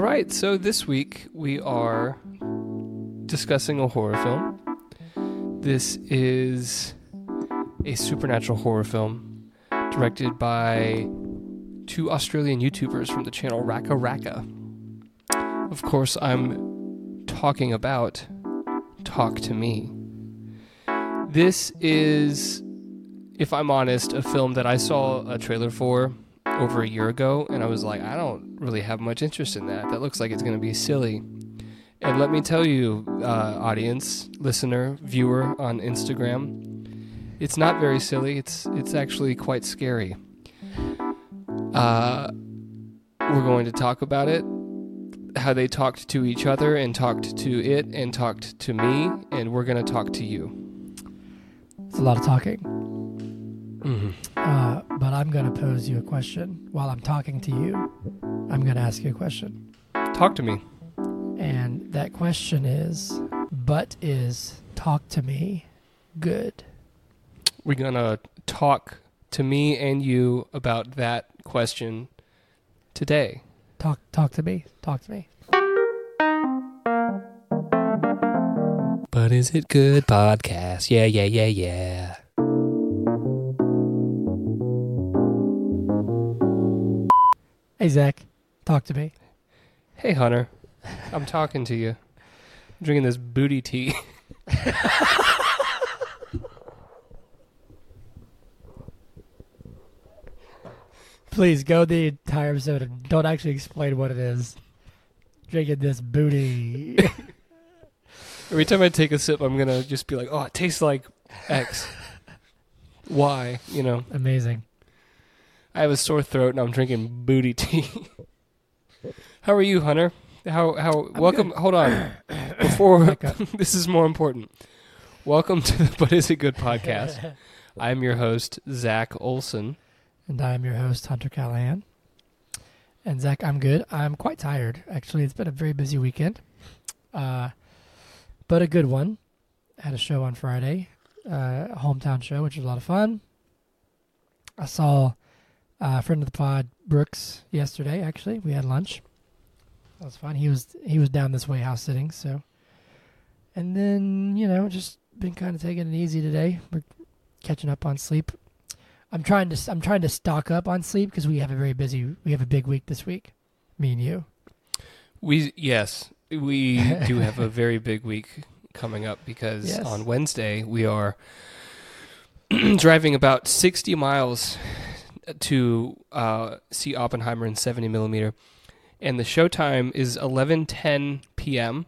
All right, so this week we are discussing a horror film. This is a supernatural horror film directed by two Australian YouTubers from the channel RackaRacka. Of course, I'm talking about Talk to Me. This is, if I'm honest, a film that I saw a trailer for over a year ago, and I was like, I don't really have much interest in that. That looks like it's going to be silly. And let me tell you, uh, audience, listener, viewer on Instagram, it's not very silly. It's it's actually quite scary. Uh, we're going to talk about it, how they talked to each other and talked to it and talked to me, and we're going to talk to you. It's a lot of talking. Mm-hmm. Uh, but I'm going to pose you a question while I'm talking to you. I'm going to ask you a question. Talk to me. And that question is But is talk to me good? We're going to talk to me and you about that question today. Talk talk to me. Talk to me. But is it good podcast? Yeah, yeah, yeah, yeah. Hey Zach, talk to me. Hey, Hunter. I'm talking to you. I'm drinking this booty tea. Please go the entire episode and don't actually explain what it is. Drinking this booty. Every time I take a sip, I'm going to just be like, oh, it tastes like X. Y, you know. Amazing. I have a sore throat and I'm drinking booty tea. how are you, Hunter? How how I'm welcome hold on. Before this is more important. Welcome to the But Is It Good podcast. I'm your host, Zach Olson. And I'm your host, Hunter Callahan. And Zach, I'm good. I'm quite tired. Actually, it's been a very busy weekend, uh, but a good one. I Had a show on Friday, uh, a hometown show, which was a lot of fun. I saw uh, a friend of the pod, Brooks, yesterday. Actually, we had lunch. That was fun. He was he was down this way house sitting. So, and then you know, just been kind of taking it easy today. We're catching up on sleep. I'm trying to I'm trying to stock up on sleep because we have a very busy we have a big week this week. Me and you. We yes, we do have a very big week coming up because Yes. on Wednesday we are driving about 60 miles to uh, see Oppenheimer in 70 millimeter, and the showtime is 11:10 p.m.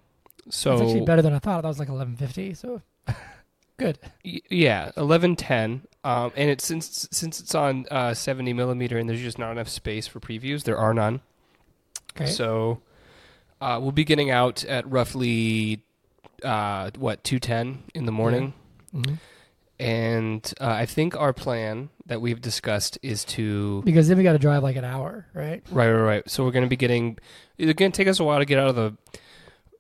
So it's actually better than I thought. That was like 11:50. So good. Yeah, eleven ten. Um, and it's since since it's on uh, seventy millimeter, and there's just not enough space for previews. There are none. Okay. So uh, we'll be getting out at roughly uh, what two ten in the morning, Mhm. And uh, I think our plan that we've discussed is to Because then we got to drive like an hour, right? right, right, right. So we're going to be getting. It's going to take us a while to get out of the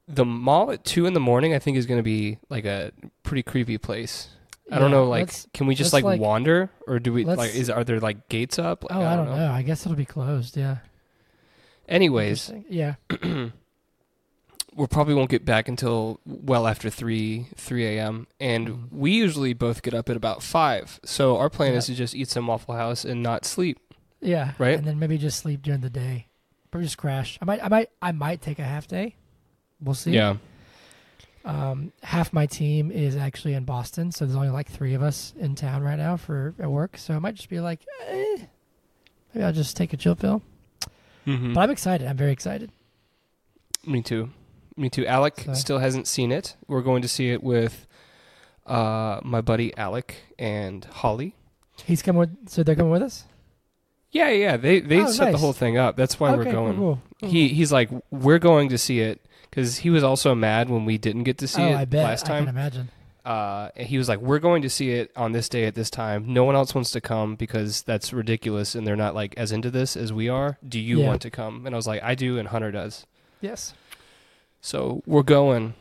the mall at two in the morning. I think is going to be like a pretty creepy place. I don't Yeah, know. Like, let's- can we just let's, like, like- wander, or do we let's- like? Is are there like gates up? oh, I don't, know. I guess it'll be closed. Yeah. Anyways, Interesting. Yeah. we probably won't get back until well after three three a.m. And Mhm. we usually both get up at about five. So our plan is to just eat some Waffle House and not sleep. Yeah. Right? And then maybe just sleep during the day, or just crash. I might. I might. I might take a half day. We'll see. Yeah. Um, half my team is actually in Boston, so there's only like three of us in town right now for at work. So it might just be like, eh, maybe I'll just take a chill pill. Mm-hmm. But I'm excited. I'm very excited. Me too. Me too. Alec still hasn't seen it. We're going to see it with uh, my buddy Alec and Holly. He's coming with, so they're coming with us. Yeah, yeah. They they Oh, set the whole thing up. That's why okay, we're going. Cool, cool. He he's like, we're going to see it because he was also mad when we didn't get to see oh, it I bet. last I can time. imagine. Uh, and he was like, we're going to see it on this day at this time. No one else wants to come because that's ridiculous, and they're not like as into this as we are. Do you Yeah. want to come? And I was like, I do, and Hunter does. Yes. So we're going.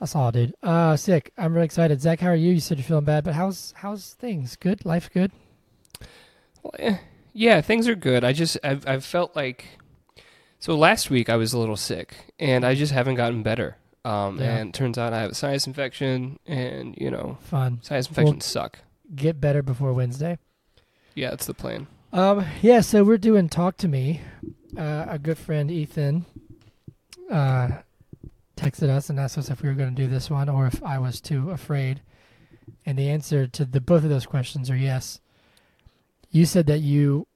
That's all, dude. Uh, sick. I'm really excited. Zach, how are you? You said you're feeling bad, but how's how's things? Good. Life good. Well, eh, yeah, things are good. I just I've I've felt like So last week I was a little sick, and I just haven't gotten better. Um, Yeah. And turns out I have a sinus infection, and you know, Fun. sinus infections suck. Get better before Wednesday. Yeah, that's the plan. Um, yeah, so we're doing Talk to Me. Uh, a good friend, Ethan, uh, texted us and asked us if we were going to do this one or if I was too afraid. And the answer to the both of those questions are yes. You said that you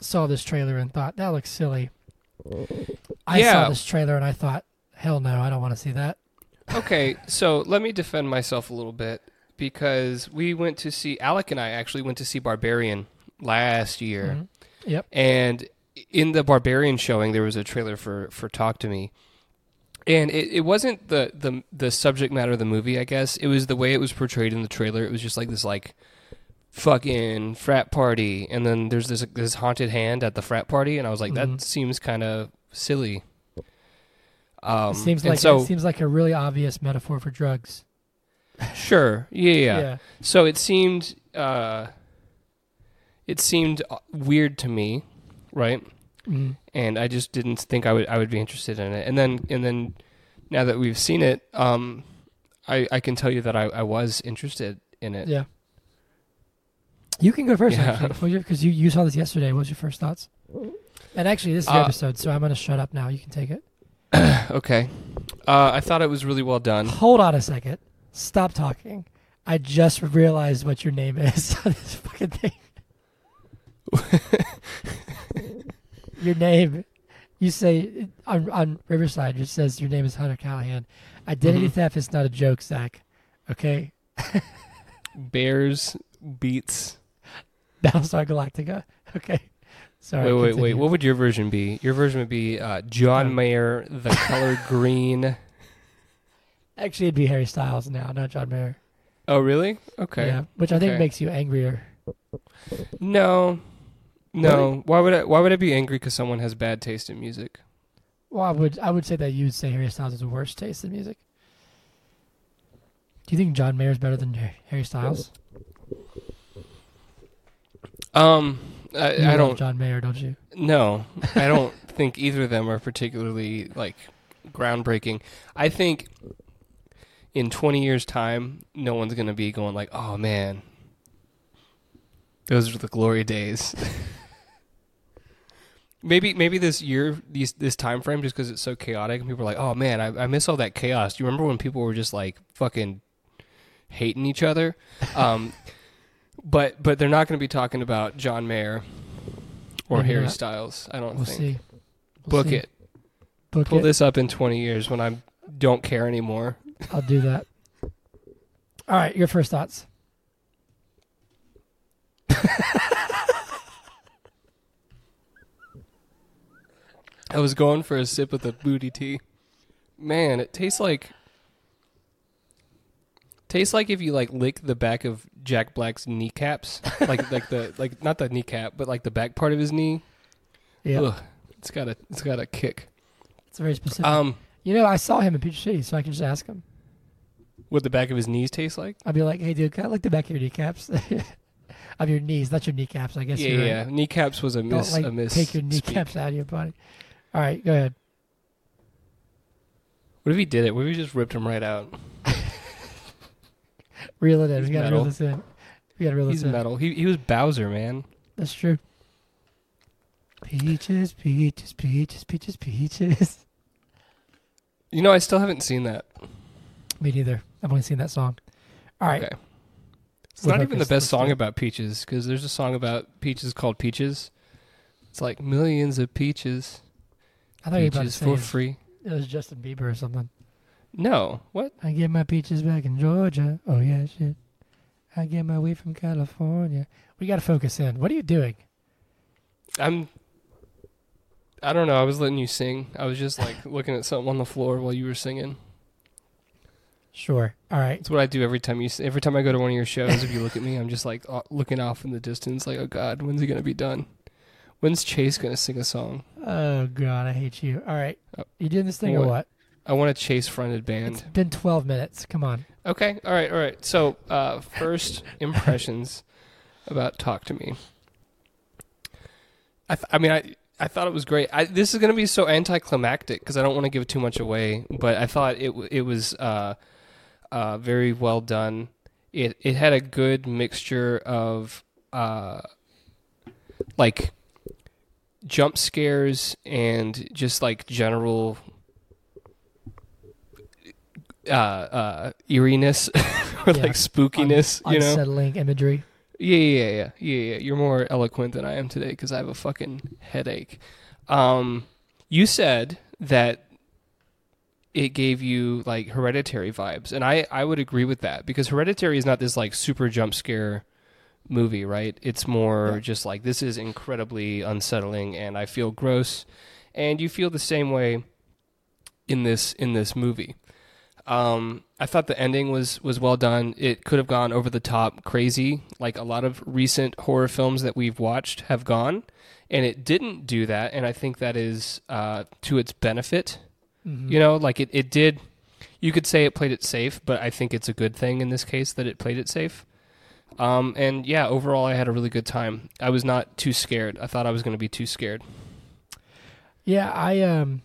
saw this trailer and thought, that looks silly. I Yeah. saw this trailer and I thought, hell no, I don't want to see that. Okay, so let me defend myself a little bit because we went to see Alec and I actually went to see Barbarian last year. Mhm. Yep. And in the Barbarian showing, there was a trailer for for Talk to Me, and it, it wasn't the, the the subject matter of the movie. I guess it was the way it was portrayed in the trailer. It was just like this like fucking frat party, and then there's this this haunted hand at the frat party, and I was like, Mhm. that seems kind of silly. Um, it seems like so it seems like a really obvious metaphor for drugs. sure, yeah, yeah. So it seemed uh, it seemed uh, weird to me, right? Mm. and I just didn't think I would I would be interested in it. And then and then now that we've seen it, um, I I can tell you that I, I was interested in it. Yeah. You can go first, Yeah. actually, because you, you saw this yesterday. What was your first thoughts? And actually, this is your Uh, episode, so I'm going to shut up now. You can take it. Okay, uh, I thought it was really well done. Hold on a second. Stop talking. I just realized what your name is on this fucking thing. your name, you say on, on Riverside, it says your name is Hunter Callahan. Identity Mhm. theft is not a joke, Zach. Okay? Bears beets. Battlestar Galactica. Okay. Sorry. wait, wait, wait. What would your version be? Your version would be uh, John Mayer, the color green. Actually, it'd be Harry Styles now, not John Mayer. Oh, really? Okay. Yeah, which I think Okay. makes you angrier. No, no. Why would I? Why would I be angry because someone has bad taste in music? Well, I would I would say that you'd say Harry Styles has the worst taste in music. Do you think John Mayer is better than Harry Styles? Um, I, You I don't. John Mayer, don't you? No, I don't think either of them are particularly like groundbreaking. I think in 20 years time, no one's going to be going like, "Oh man, those were the glory days." maybe maybe this year, these this time frame, just because it's so chaotic, and people are like, "Oh man, I, I miss all that chaos." Do you remember when people were just like fucking hating each other? Um, but but they're not going to be talking about John Mayer or Maybe Harry not. Styles. I don't We'll think. see. We'll Book see. it. Book Pull it. this up in 20 years when I don't care anymore. I'll do that. All right, your first thoughts. I was going for a sip of the booty tea. Man, it tastes like tastes like if you like lick the back of Jack Black's kneecaps, like like the like not the kneecap, but like the back part of his knee. Yeah, Ugh, it's got a it's got a kick. it's very specific. Um, you know, I saw him in Peach City, so I can just ask him. what the back of his knees taste like? I'd be like, "Hey, dude, can I lick the back of your kneecaps?" of your knees, not your kneecaps. I guess. Yeah, you're yeah. right. Kneecaps was a miss. Don't like a miss. take your kneecaps out of your body. All right, go ahead. What if he did it? What if he just ripped him right out? Reel it in. He's we gotta metal. reel this in. We gotta reel He's this in. metal. He he was Bowser, man. That's true. Peaches, peaches, peaches, peaches, peaches. You know, I still haven't seen that. Me neither. I've only seen that song. All right. Okay. It's We'll not even the best song about peaches because there's a song about peaches called Peaches. It's like millions of peaches, I thought you were about to peaches say for free. it was Justin Bieber or something. No, what? I get my peaches back in Georgia. Oh yeah, shit. I get my weed from California. We gotta focus in. What are you doing? I'm. I don't know. I was letting you sing. I was just like looking at something on the floor while you were singing. Sure. All right. That's what I do every time you. s- Every time I go to one of your shows, if you look at me, I'm just like uh, looking off in the distance, like, oh God, when's it gonna be done? When's Chase gonna sing a song? Oh god, I hate you. All right. Oh. You doing this thing or What? what? I want a Chase fronted It's band. been 12 minutes. Come on. Okay, all right, all right. So, uh, first impressions about Talk to Me. I, th- I mean, I I thought it was great. I, this is going to be so anticlimactic because I don't want to give too much away, but I thought it w- it was uh, uh, very well done. It it had a good mixture of uh, like jump scares and just like general uh, uh, eeriness or Yeah. like spookiness. Un- you know, unsettling imagery. yeah, yeah, yeah, yeah, yeah. You're more eloquent than I am today because I have a fucking headache. Um, you said that it gave you like hereditary vibes, and I I would agree with that because hereditary is not this like super jump scare movie, right? It's more Yeah. just like this is incredibly unsettling, and I feel gross, and you feel the same way in this in this movie. Um, I thought the ending was was well done. It could have gone over the top, crazy, like a lot of recent horror films that we've watched have gone, and it didn't do that. And I think that is uh, to its benefit. Mhm. You know, like it, it did. You could say it played it safe, but I think it's a good thing in this case that it played it safe. Um, and yeah, overall, I had a really good time. I was not too scared. I thought I was going to be too scared. Yeah, I um,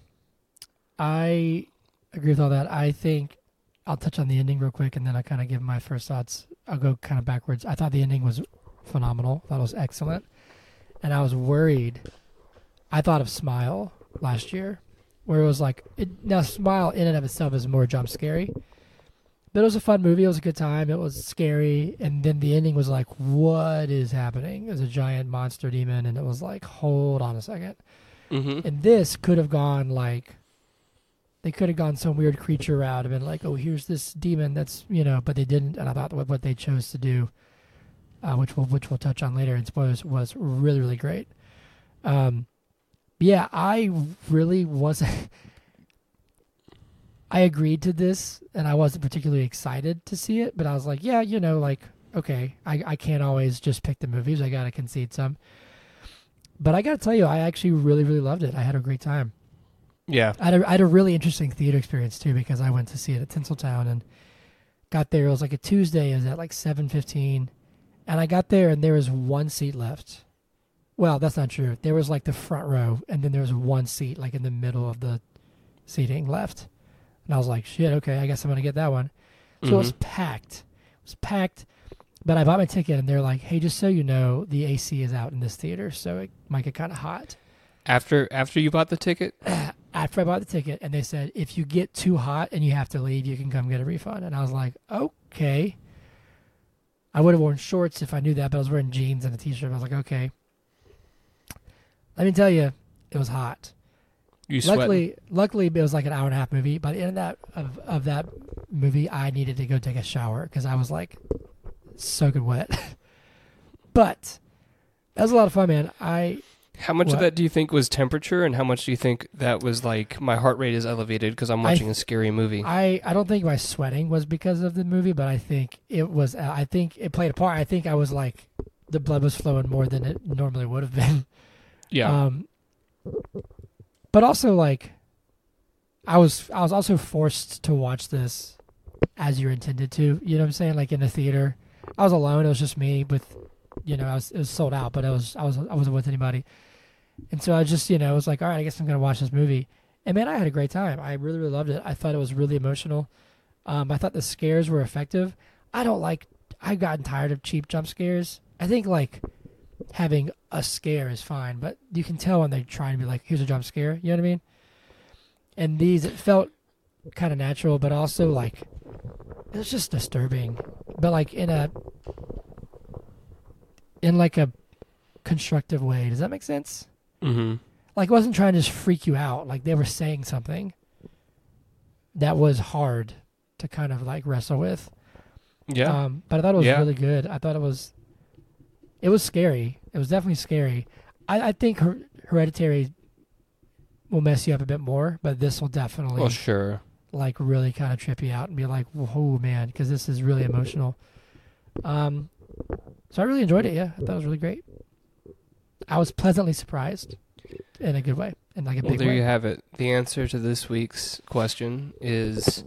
I agree with all that. I think I'll touch on the ending real quick, and then I kind of give my first thoughts. I'll go kind of backwards. I thought the ending was phenomenal. Thought it was excellent, and I was worried. I thought of Smile last year, where it was like it, now Smile in and of itself is more jump scary, but it was a fun movie. It was a good time. It was scary, and then the ending was like, "What is happening?" There's a giant monster demon, and it was like, "Hold on a second. Mm-hmm. And this could have gone like they could have gone some weird creature route and been like, oh, here's this demon that's you know, but they didn't. And I thought what, what they chose to do, uh, which we'll which we'll touch on later in spoilers, was really really great. Um, yeah, I really wasn't. I agreed to this, and I wasn't particularly excited to see it, but I was like, yeah, you know, like okay, I I can't always just pick the movies. I gotta concede some. But I gotta tell you, I actually really really loved it. I had a great time. Yeah. I had, a, I had a really interesting theater experience too because I went to see it at Tinseltown and got there. It was like a Tuesday. It was at like seven fifteen, and I got there and there was one seat left. Well, that's not true. There was like the front row, and then there was one seat like in the middle of the seating left. And I was like, shit, okay, I guess I'm gonna get that one. So it was Mhm. packed. It was packed. But I bought my ticket, and they're like, "Hey, just so you know, the AC is out in this theater, so it might get kind of hot." after after you bought the ticket. after I bought the ticket, and they said if you get too hot and you have to leave, you can come get a refund. And I was like, okay. I would have worn shorts if I knew that, but I was wearing jeans and a t-shirt. I was like, okay. Let me tell you, it was hot. You sweat. Luckily, luckily it was like an hour and a half movie. By the end of that of, of that movie, I needed to go take a shower because I was like soaking wet. but that was a lot of fun, man. I How much What? of that do you think was temperature, and how much do you think that was like my heart rate is elevated because I'm watching a scary movie? I, I don't think my sweating was because of the movie, but I think it was. uh, I think it played a part. I think I was like the blood was flowing more than it normally would have been. yeah, Um, but also like, I was I was also forced to watch this as you're intended to. You know what I'm saying? Like in the theater, I was alone. It was just me with, you know, I was it was sold out, but I was I was I wasn't with anybody, and so I just you know I was like, all right, I guess I'm gonna watch this movie. And man, I had a great time. I really really loved it. I thought it was really emotional. Um, I thought the scares were effective. I don't like. I've gotten tired of cheap jump scares. I think like having a scare is fine, but you can tell when they try and be like, "Here's a jump scare." You know what I mean? And these, it felt kind of natural, but also like it was just disturbing, but like in a in like a constructive way. Does that make sense? mm-hmm. Like, it wasn't trying to just freak you out. Like they were saying something that was hard to kind of like wrestle with. yeah, Um, but I thought it was Yeah. really good. I thought it was, it was scary. It was definitely scary. I, I think Her- Hereditary will mess you up a bit more, but this will definitely well, sure. like really kind of trip you out and be like, "Whoa, man," because this is really emotional. Um, so I really enjoyed it. Yeah, I thought it was really great. I was pleasantly surprised in a good way, in like a Well, big there way. you have it. The answer to this week's question is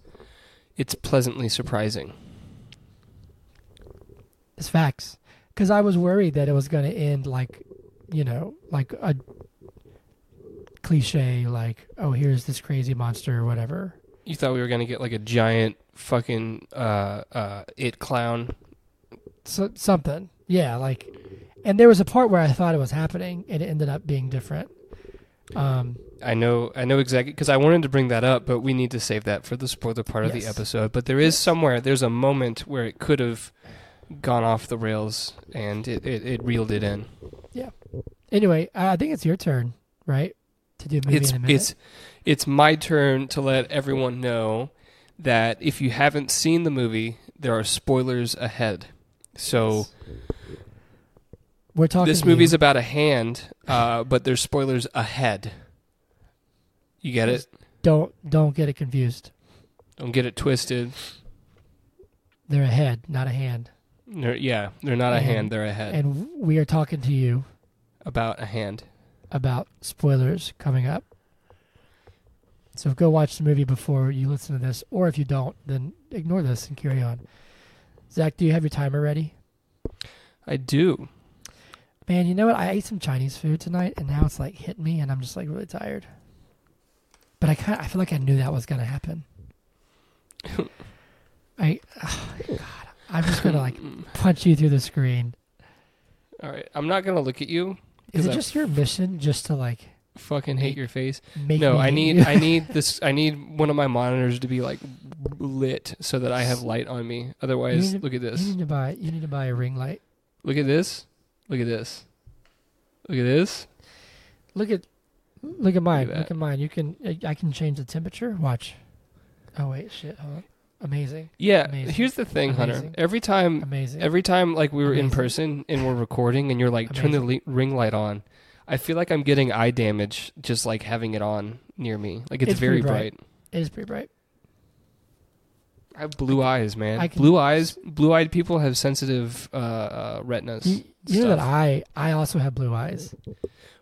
it's pleasantly surprising. It's facts. Because I was worried that it was going to end like, you know, like a cliche like, oh, here's this crazy monster or whatever. You thought we were gonna get like a giant fucking uh, uh, it clown. So, something, yeah, like, and there was a part where I thought it was happening, and it ended up being different. Um, I know, I know exactly because I wanted to bring that up, but we need to save that for the spoiler part of the episode. But there is somewhere, there's a moment where it could have gone off the rails, and it, it, it reeled it in. Yeah. Anyway, I think it's your turn, right, to do movie it's in a minute. it's it's my turn to let everyone know that if you haven't seen the movie, there are spoilers ahead. So We're talking. this movie's you. about a hand, uh, but there's spoilers ahead. You get it? don't don't get it confused. Don't get it twisted. They're a head, not a hand, They're, yeah, they're not a hand; they're a head. and we are talking to you about a hand. about spoilers coming up. So go watch the movie before you listen to this, or if you don't, then ignore this and carry on. Zach, do you have your timer ready? I do. Man, you know what? I ate some Chinese food tonight, and now it's like hitting me, and I'm just like really tired. But I kind I feel like I knew that was gonna happen. I, oh, God, I'm just gonna like punch you through the screen. All right, I'm not gonna look at you. Is it just your mission just to like Fucking hate your face. make No, me I hate need you? I need this I need one of my monitors to be like lit so that I have light on me. Otherwise, need to- look at You this. need to buy. You need to buy a ring light. Look at this. Look at this. Look at this. Look at, look at mine. that. Look at mine. You can. I- I can change the temperature. Watch. Oh wait, shit. Hold on. Amazing. Yeah, Amazing. here's the thing, Hunter. Every time Amazing. every time like we were in person and we're recording and you're like turn the li- ring light on, I feel like I'm getting eye damage just like having it on near me. Like it's, It's very bright. bright. it is pretty bright. I have blue eyes, man. I can- blue eyes. Blue-eyed people have sensitive uh, uh, retinas. You, you know that. I I also have blue eyes.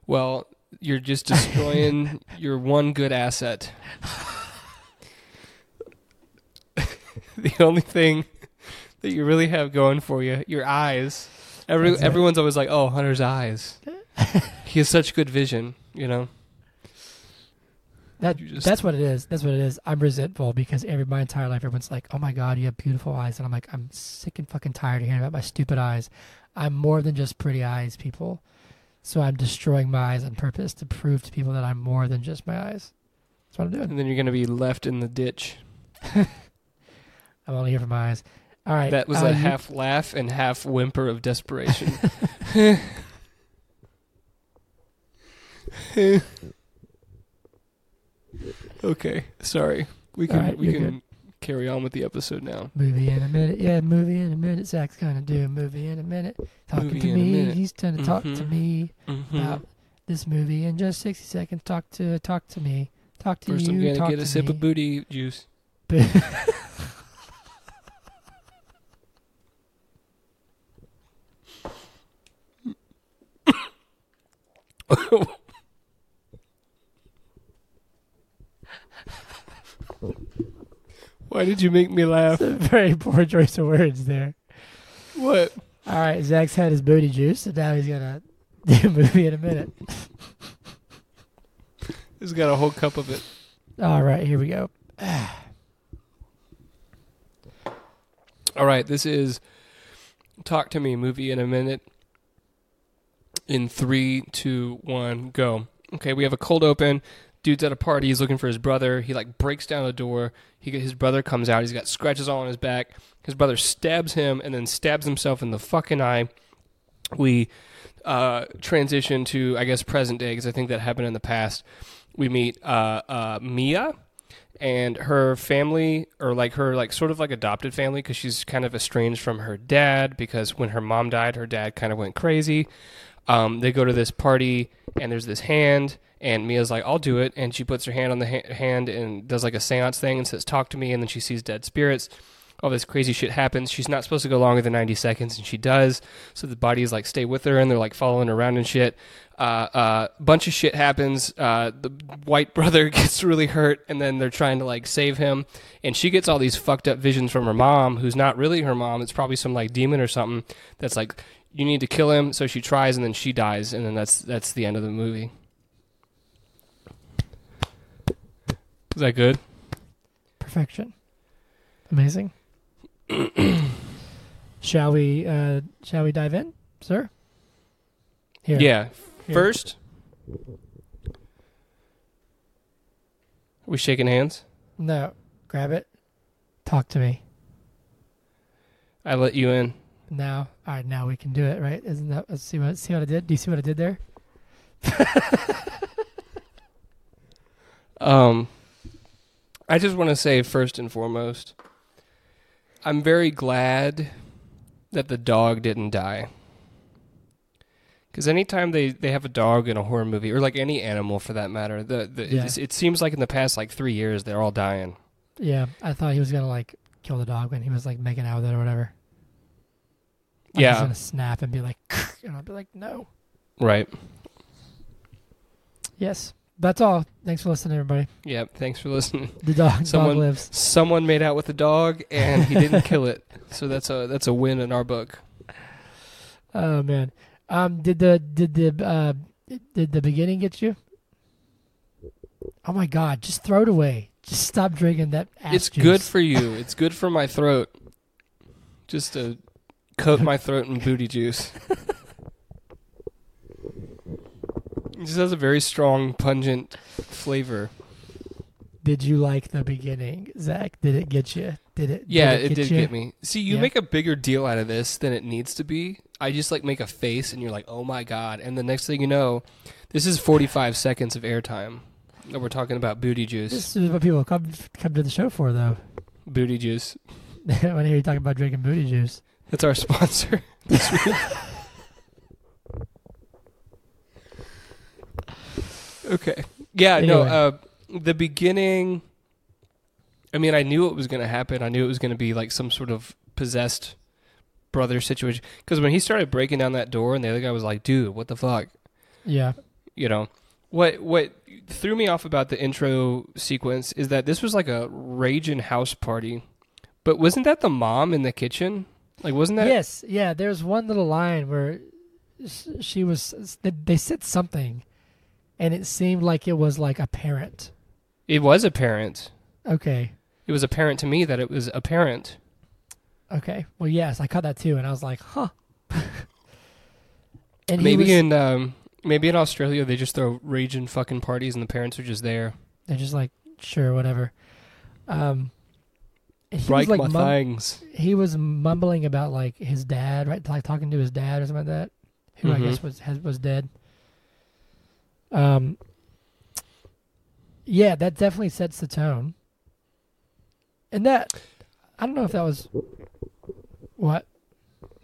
Well, you're just destroying your one good asset. the only thing that you really have going for you, your eyes. Every That's it. everyone's always like, "Oh, Hunter's eyes." he has such good vision, you know. That You that's what it is. That's what it is. I'm resentful because every my entire life everyone's like, "Oh my god, you have beautiful eyes," and I'm like, I'm sick and fucking tired of hearing about my stupid eyes. I'm more than just pretty eyes, people. So I'm destroying my eyes on purpose to prove to people that I'm more than just my eyes. That's what I'm doing. And then you're going to be left in the ditch. I'm only here for my eyes. All right. That was uh, a you- half laugh and half whimper of desperation. okay, sorry. We can Alright, we can carry on with the episode now. movie in a minute. Yeah, movie in a minute. Zach's gonna do a movie in a minute. Talking Movie to me. He's gonna talk to Mhm. me Mm-hmm. about this movie in just sixty seconds. Talk to talk to me. Talk to First, you. I'm gonna talk get to a sip me. of booty juice. Why did you make me laugh? Very poor choice of words there. What? All right, Zach's had his booty juice, and now he's gonna do a movie in a minute. He's got a whole cup of it. All right, here we go. All right, this is Talk to Me movie in a minute. In three, two, one, go. Okay, we have a cold open. Dude's at a party. He's looking for his brother. He like breaks down the door. He his brother comes out. He's got scratches all on his back. His brother stabs him and then stabs himself in the fucking eye. We uh, transition to I guess present day because I think that happened in the past. We meet uh, uh, Mia and her family or like her like sort of like adopted family because she's kind of estranged from her dad because when her mom died her dad kind of went crazy um, they go to this party and there's this hand and mia's like i'll do it and she puts her hand on the ha- hand and does like a seance thing and says talk to me and then she sees dead spirits all this crazy shit happens she's not supposed to go longer than 90 seconds and she does so the bodies like stay with her and they're like following around and shit uh, uh, bunch of shit happens. Uh, the white brother gets really hurt, and then they're trying to like save him. And she gets all these fucked up visions from her mom, who's not really her mom. It's probably some like demon or something that's like, you need to kill him. So she tries, and then she dies, and then that's that's the end of the movie. Is that good? Perfection. Amazing. shall we uh shall we dive in, sir? Here. Yeah. Here. First, are we shaking hands? No. Grab it. Talk to me. I let you in. Now. All right, now we can do it, right? Isn't that let's see what see what I did? Do you see what I did there? Um, I just want to say first and foremost, I'm very glad that the dog didn't die. Because anytime they, they have a dog in a horror movie, or like any animal for that matter, the, the Yeah. it's- it seems like in the past like three years they're all dying. Yeah. I thought he was gonna like kill the dog when he was like making out with it or whatever. Like, Yeah. He's gonna snap and be like and I'll be like, No. Right. Yes. That's all. Thanks for listening, everybody. Yeah. Thanks for listening. The dog, Someone- dog lives. Someone made out with a dog and he didn't kill it, so that's a that's a win in our book. Oh man. Um did the did the uh did the beginning get you? Oh my god, just throw it away. Just stop drinking that it's juice. good for you. It's good for my throat. Just to coat my throat in booty juice. It just has a very strong, pungent flavor. Did you like the beginning, Zach? Did it get you? Did it? Yeah, did it, did you? get me. See, you Yeah. make a bigger deal out of this than it needs to be. I just like make a face, and you're like, "Oh my god!" And the next thing you know, this is 45 seconds of airtime. And we're talking about booty juice. This is what people come come to the show for, though. Booty juice. when I hear you talking about drinking booty juice. That's our sponsor this week. okay. Yeah, no, uh the beginning I mean, I knew it was going to happen. I knew it was going to be like some sort of possessed brother situation cuz when he started breaking down that door and the other guy was like, "Dude, what the fuck?" Yeah. You know. What what threw me off about the intro sequence is that this was like a raging house party. But wasn't that the mom in the kitchen? Like wasn't that yes. Yeah. There's one little line where she was. They said something, and it seemed like it was like apparent. It was apparent. Okay. It was apparent to me that it was apparent. Okay. Well, yes, I caught that too, and I was like, huh. and maybe was, in um, maybe in Australia they just throw raging fucking parties and the parents are just there. they're just like, sure, whatever. Um, he Break was like, my mum- things. he was mumbling about like his dad, right? Like talking to his dad or something like that, who I Mhm. guess was has, was dead. Um. Yeah, that definitely sets the tone. And that, I don't know if that was what.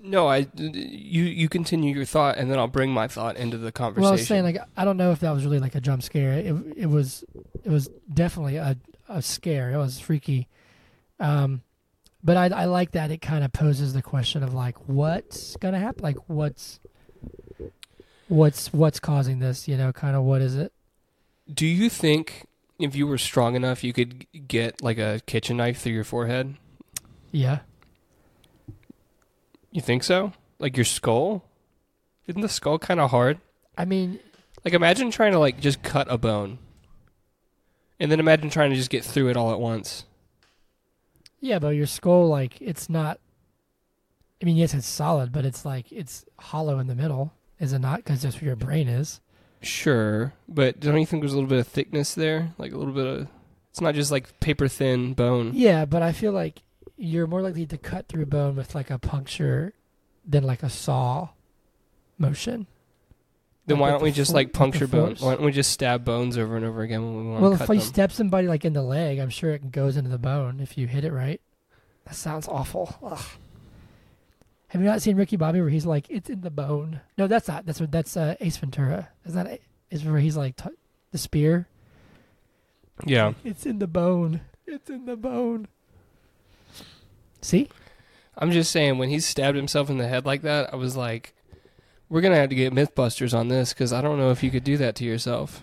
No, I you you continue your thought and then I'll bring my thought into the conversation. Well, I was saying like I don't know if that was really like a jump scare. It it was it was definitely a a scare. It was freaky. Um, but I I like that it kind of poses the question of like what's gonna happen? Like what's what's what's causing this? You know, kind of what is it? Do you think if you were strong enough you could get like a kitchen knife through your forehead? Yeah. You think so? Like your skull? Isn't the skull kind of hard? I mean, Like imagine trying to like just cut a bone. And then imagine trying to just get through it all at once. Yeah, but your skull like it's not. I mean, yes, it's solid, but it's like it's hollow in the middle, is it not? Because that's where your brain is. Sure, but don't you think there's a little bit of thickness there? Like a little bit of. It's not just like paper thin bone. Yeah, but I feel like you're more likely to cut through bone with like a puncture than like a saw motion. Then Like why don't the we just like puncture bones? Why don't we just stab bones over and over again when we want Well, to if cut you them? stab somebody like in the leg, I'm sure it goes into the bone if you hit it right. That sounds awful. Ugh. Have you not seen Ricky Bobby where he's like, "It's in the bone"? No, that's not. That's what. That's uh, Ace Ventura. Is that is where he's like t- the spear? yeah, It's in the bone. It's in the bone. See? I'm just saying when he stabbed himself in the head like that, I was like, we're gonna have to get MythBusters on this because I don't know if you could do that to yourself.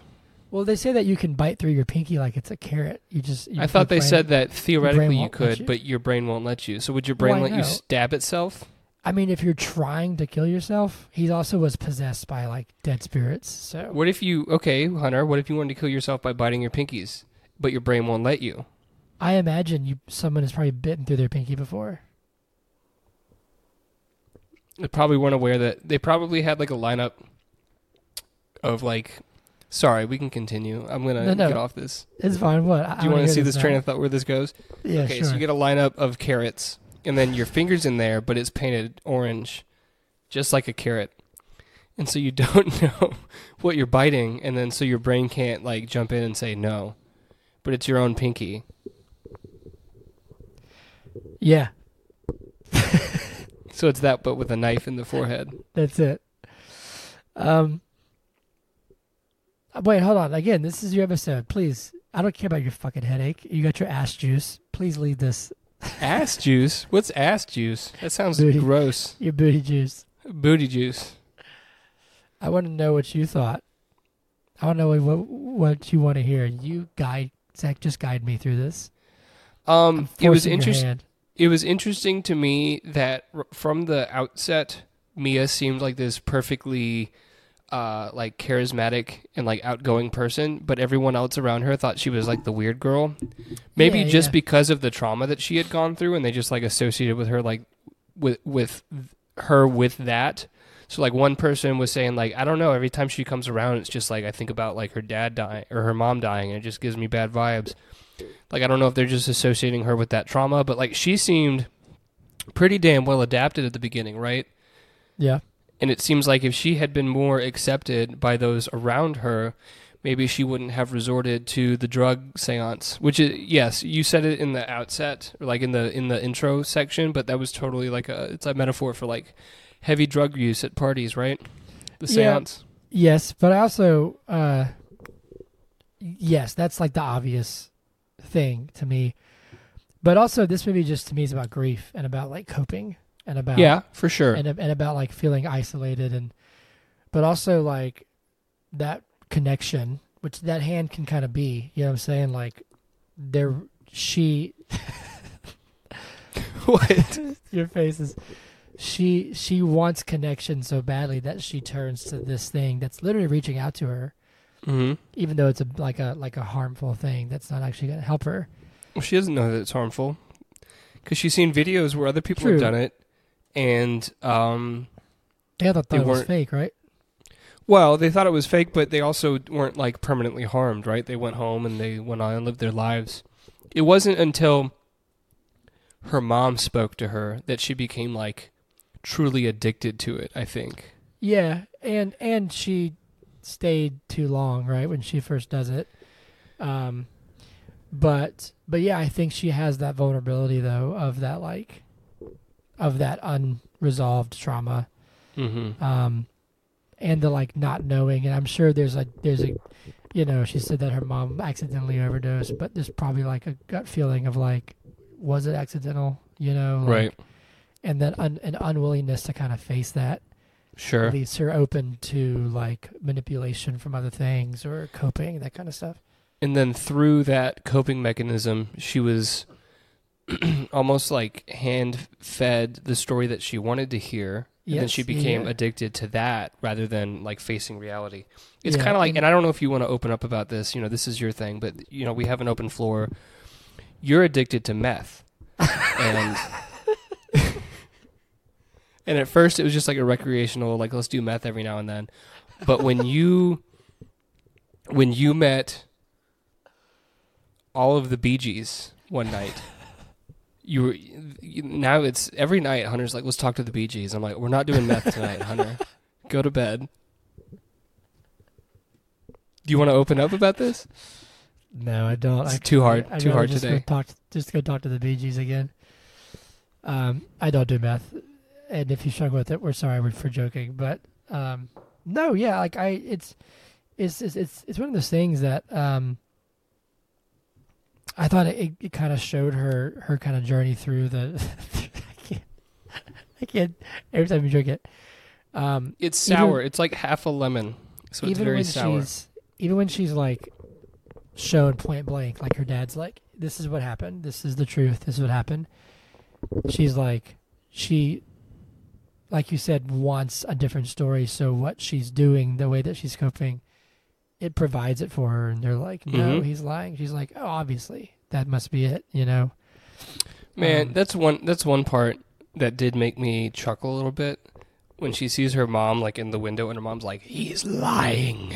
Well, they say that you can bite through your pinky like it's a carrot. You just. You I thought they brain- said that theoretically you could, you. but your brain won't let you. So would your brain Well, let you stab itself? I mean, if you're trying to kill yourself, he also was possessed by like dead spirits. So What if you okay, Hunter? What if you wanted to kill yourself by biting your pinkies? but your brain won't let you. I imagine you someone has probably bitten through their pinky before. They probably weren't aware that they probably had like a lineup of like. Sorry, we can continue. I'm gonna No, no. get off this. It's fine. What? I, Do you want to see this train of thought where this goes? Yeah, okay, sure. so you get a lineup of carrots, and then your fingers in there, but it's painted orange, just like a carrot. And so you don't know what you're biting, and then so your brain can't like jump in and say no, but it's your own pinky. yeah, So it's that, but with a knife in the forehead. that's it. Um. Wait, hold on. Again, this is your episode. Please, I don't care about your fucking headache. You got your ass juice. Please leave this. Ass juice? What's ass juice? That sounds Booty. gross. Your booty juice. Booty juice. I want to know what you thought. I want to know what what you want to hear. You guide Zach. Just guide me through this. Um, it was interesting. It was interesting to me that r- from the outset, Mia seemed like this perfectly, uh, like charismatic and like outgoing person, but everyone else around her thought she was like the weird girl. Maybe Yeah, just yeah. because of the trauma that she had gone through, and they just like associated with her like with with her with that. So like one person was saying like I don't know every time she comes around it's just like I think about like her dad dying or her mom dying and it just gives me bad vibes. Like I don't know if they're just associating her with that trauma, but like she seemed pretty damn well adapted at the beginning, right? Yeah. And it seems like if she had been more accepted by those around her, maybe she wouldn't have resorted to the drug seance. Which is yes, you said it in the outset, like in the in the intro section, but that was totally like a it's a metaphor for like heavy drug use at parties, right? The Yeah. seance. Yes, but I also, uh, yes, that's like the obvious thing to me. But also, this movie just to me is about grief and about like coping and about Yeah, for sure. and and about like feeling isolated and, but also like that connection, which that hand can kind of be. You know what I'm saying? Like there, she, what? your face is. She she wants connection so badly that she turns to this thing that's literally reaching out to her. Hmm even though it's a like a like a harmful thing that's not actually going to help her. Well, she doesn't know that it's harmful because she's seen videos where other people True. have done it, and um, They thought They it was fake, right? well, they thought it was fake, but they also weren't like permanently harmed, right? They went home and they went on and lived their lives. It wasn't until her mom spoke to her that she became like truly addicted to it. I think. Yeah, and and she stayed too long, right, when she first does it. Um, but but yeah, I think she has that vulnerability though of that like of that unresolved trauma. Mm-hmm. um, and the like not knowing. And I'm sure there's a there's a, you know, she said that her mom accidentally overdosed, but there's probably like a gut feeling of like, was it accidental? You know, like, Right. And then un, an unwillingness to kind of face that Sure. leaves her open to like manipulation from other things or coping that kind of stuff. and then through that coping mechanism she was almost like hand fed the story that she wanted to hear and then she became yeah. addicted to that rather than like facing reality it's Yeah, kind of like and- and i don't know if you want to open up about this you know this is your thing but you know we have an open floor you're addicted to meth and and at first it was just like a recreational like let's do meth every now and then but when you when you met all of the Bee Gees one night. You were you, now it's every night. Hunter's like, let's talk to the Bee Gees. I'm like, we're not doing meth tonight, Hunter. Go to bed. Do you want to open up about this? No, I don't. It's I, too hard- I'd too hard just today. Go talk, just go talk to the Bee Gees again. Um, I don't do meth, and if you struggle with it, we're sorry for joking. But um, no, yeah, like I, it's, it's, it's, it's, it's one of those things that um, I thought it, it kind of showed her her kind of journey through the. I can't, I can't. Every time you drink it, um, It's Even- sour. it's like half a lemon, so it's even very when sour. she's even when she's like shown point blank like her dad's like this is what happened this is the truth this is what happened she's like she like you said wants a different story so what she's doing the way that she's coping it provides it for her, and they're like, "No, Mhm. he's lying." She's like, "Oh, obviously, that must be it," you know. Man, Um, that's one that's one part that did make me chuckle a little bit when she sees her mom like in the window and her mom's like, "He's lying."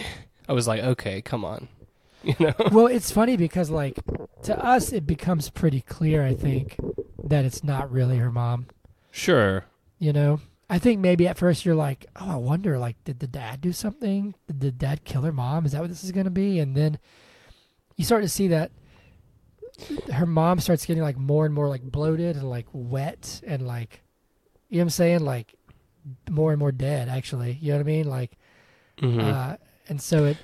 I was like, "Okay, come on." You know? well, it's funny because like to us, it becomes pretty clear. I think that it's not really her mom. Sure. You know, I think maybe at first you're like, "Oh, I wonder, like, did the dad do something? Did the dad kill her mom? Is that what this is going to be?" And then you start to see that her mom starts getting like more and more like bloated and like wet and like, you know what I'm saying? Like more and more dead. Actually, you know what I mean? Like, Mhm. uh, and so it,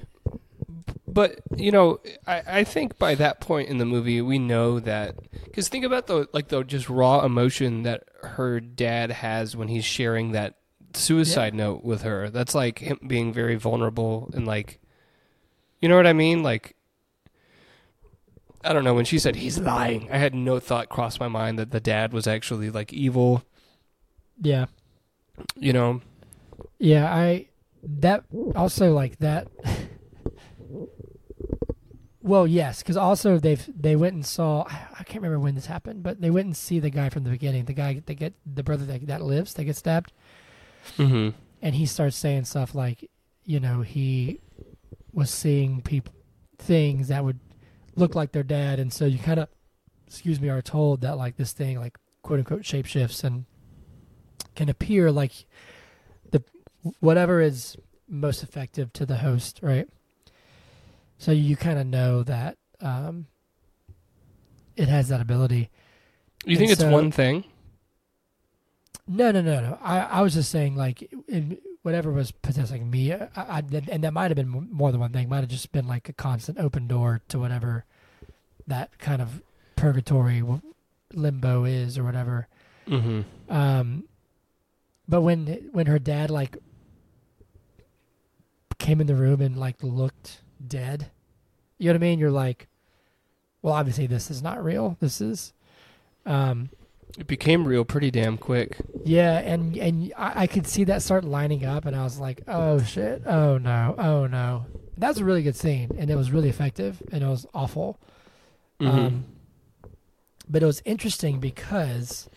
But you know, I, I think by that point in the movie, we know that because think about the like the just raw emotion that her dad has when he's sharing that suicide note with her. That's like him being very vulnerable and like, you know what I mean? Like, I don't know. When she said he's lying, I had no thought cross my mind that the dad was actually like evil. yeah. You know? Yeah, I that also like that. Well, yes, because also they've they went and saw. I can't remember when this happened, but they went and see the guy from the beginning. The guy that get the brother that that lives they get stabbed, Mm-hmm. and he starts saying stuff like, you know, he was seeing people things that would look like their dad, and so you kind of, excuse me, are told that like this thing like quote unquote shapeshifts and can appear like the whatever is most effective to the host, right? So you kind of know that um, it has that ability. You think And it's so- one thing? No, no, no, no. I, I was just saying like in whatever was possessing me, I, I, and that might have been more than one thing. Might have just been like a constant open door to whatever that kind of purgatory limbo is or whatever. Mm-hmm. Um, but when when her dad like came in the room and like looked dead, you know what I mean? You're like, well, obviously this is not real. This is, um, It became real pretty damn quick. yeah, and and I, I could see that start lining up, and I was like, oh shit, oh no, oh no. That was a really good scene, and it was really effective, and it was awful. Mhm. Um, but it was interesting because,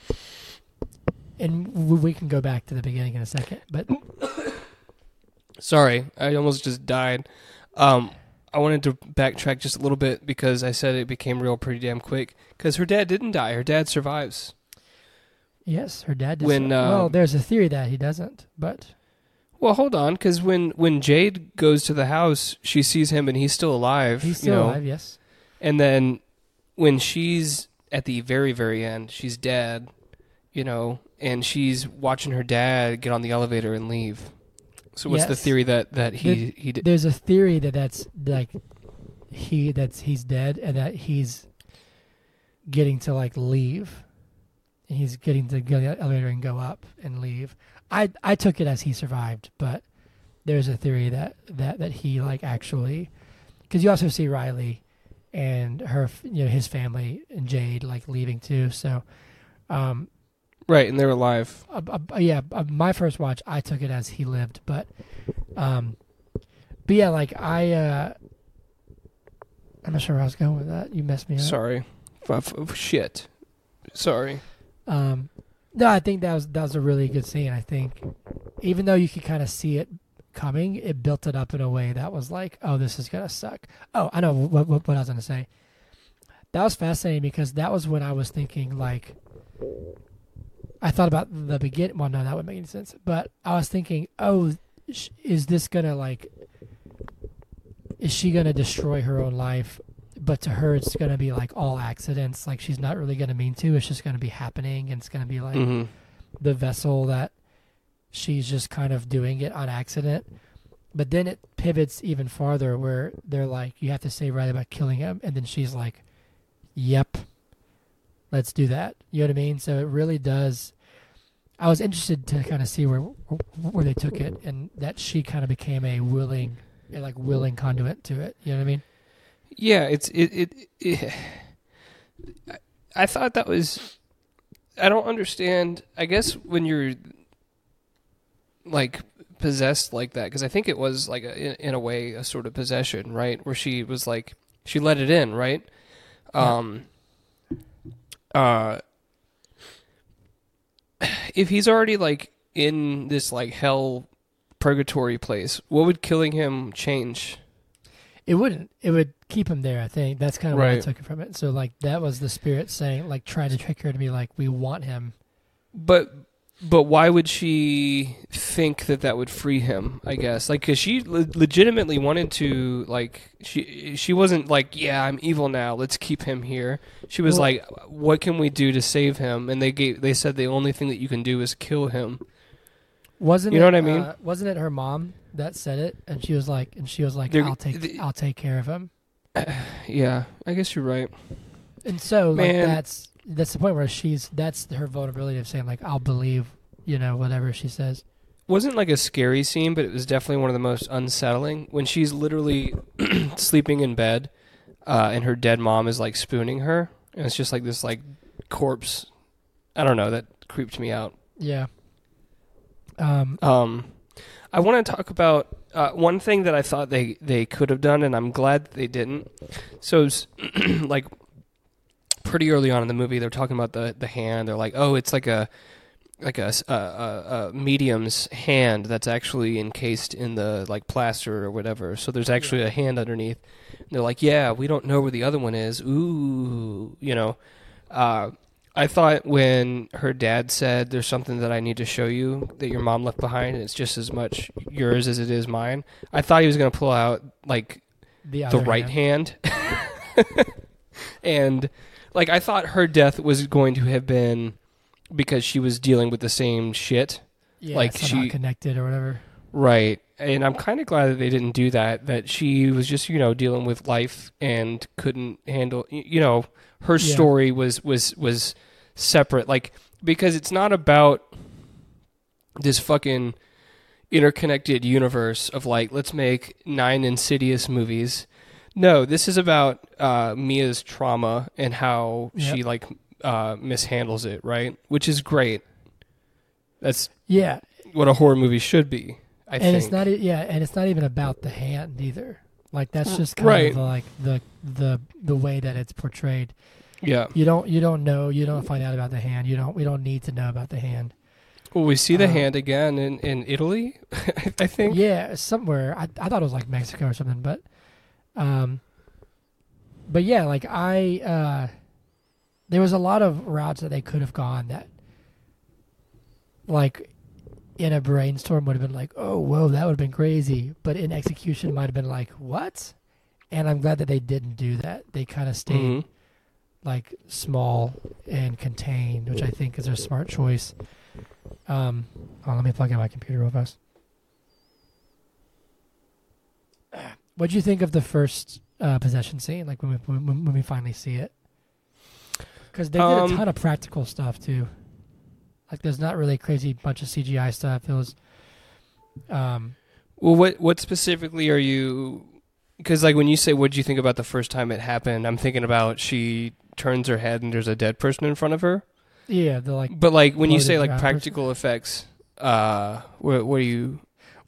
and we can go back to the beginning in a second. But Sorry, I almost just died. Um, I wanted to backtrack just a little bit because I said it became real pretty damn quick. Because her dad didn't die; her dad survives. yes, her dad. Does When, well, um, there's a theory that he doesn't, but Well, hold on, because when when Jade goes to the house, she sees him and he's still alive. he's you still know? alive. Yes. And then when she's at the very very end, she's dead. You know, and she's watching her dad get on the elevator and leave. So what's the theory that that he he did? There's a theory that that's like he that's he's dead and that he's getting to like leave. And he's getting to get the elevator and go up and leave. I I took it as he survived, but there's a theory that that that he like actually because you also see Riley and her you know his family and Jade like leaving too. So um Right, and they're alive. uh, uh, yeah, uh, my first watch, I took it as he lived, but, um, but yeah, like I, uh, I'm not sure where I was going with that. You messed me up. Sorry, F- f- shit. Sorry. Um, no, I think that was that was a really good scene. I think, even though you could kind of see it coming, it built it up in a way that was like, oh, this is gonna suck. Oh, I know what what, what I was gonna say. That was fascinating because that was when I was thinking like. I thought about the begin. Well, no, that wouldn't make any sense. But I was thinking, oh, sh- is this gonna like? Is she gonna destroy her own life but to her it's going to be like all accidents like she's not really going to mean to it's just going to be happening and it's going to be like hmm the vessel that she's just kind of doing it on accident but then it pivots even farther where they're like you have to say right about killing him and then she's like yep let's do that you know what i mean so it really does i was interested to kind of see where where they took it and that she kind of became a willing a like willing conduit to it you know what i mean Yeah, it's it, it it. I- I thought that was. I don't understand. I guess when you're like possessed like that because I think it was like a, in, in a way a sort of possession, right? Where she was like she let it in, right? Yeah. Um. Uh. If he's already like in this like hell purgatory place, what would killing him change? It wouldn't. It would keep him there. I think that's kind of what I took it from it. So like that was the spirit saying, like trying to trick her to be like, we want him. But but why would she think that that would free him? I guess like because she le- legitimately wanted to like she she wasn't like yeah I'm evil now let's keep him here. She was Well- like what can we do to save him? And they gave they said the only thing that you can do is kill him. Wasn't You know it, what I mean? Uh, wasn't it her mom that said it? And she was like, and she was like, They're- I'll take, the- I'll take care of him. Yeah, I guess you're right. And so like Man. that's that's the point where she's that's her vulnerability of saying like, I'll believe, you know, whatever she says. wasn't like a scary scene, but it was definitely one of the most unsettling when she's literally sleeping in bed, uh, and her dead mom is like spooning her, and it's just like this like corpse. I don't know. That creeped me out. Yeah. Um. Um, I want to talk about uh, one thing that I thought they they could have done, and I'm glad that they didn't. So, it's, like, pretty early on in the movie, they're talking about the the hand. They're like, oh, it's like a like a medium's hand that's actually encased in the like plaster or whatever. So there's actually a hand underneath. And they're like, yeah, we don't know where the other one is. Ooh, you know. Uh, I thought when her dad said, "There's something that I need to show you that your mom left behind, and it's just as much yours as it is mine." I thought he was going to pull out like The, the right hand, and like I thought her death was going to have been because she was dealing with the same shit, Yeah, like somehow she- connected or whatever. right? And I'm kind of glad that they didn't do that. That she was just you know dealing with life and couldn't handle you know her Yeah. story was was was separate like because it's not about this fucking interconnected universe of like let's make nine insidious movies no this is about uh mia's trauma and how Yep. she like uh mishandles it right which is great that's Yeah, what a horror movie should be i and think it's not. Yeah, and it's not even about the hand either. Like that's just kind Right. of like the the the way that it's portrayed. yeah You don't you don't know you don't find out about the hand. You don't we don't need to know about the hand. well we see the Uh, hand again in in italy i think Yeah, somewhere. I I thought it was like Mexico or something, but um but yeah, like I uh there was a lot of routes that they could have gone that like in a brainstorm would have been like, "Oh, whoa, that would have been crazy." But in execution might have been like, "What?" And I'm glad that they didn't do that. They kind of stayed Mhm. like small and contained, which I think is a smart choice. Um, oh, let me plug in my computer real fast. What do you think of the first uh, possession scene? Like when we when, when we finally see it, because they did Um, a ton of practical stuff too. Like there's not really a crazy bunch of CGI stuff. It was, um, Well, what what specifically are you? Because like when you say, "What did you think about the first time it happened?" I'm thinking about she turns her head and there's a dead person in front of her. yeah, the like. But like when you say like practical effects, uh, what what are you?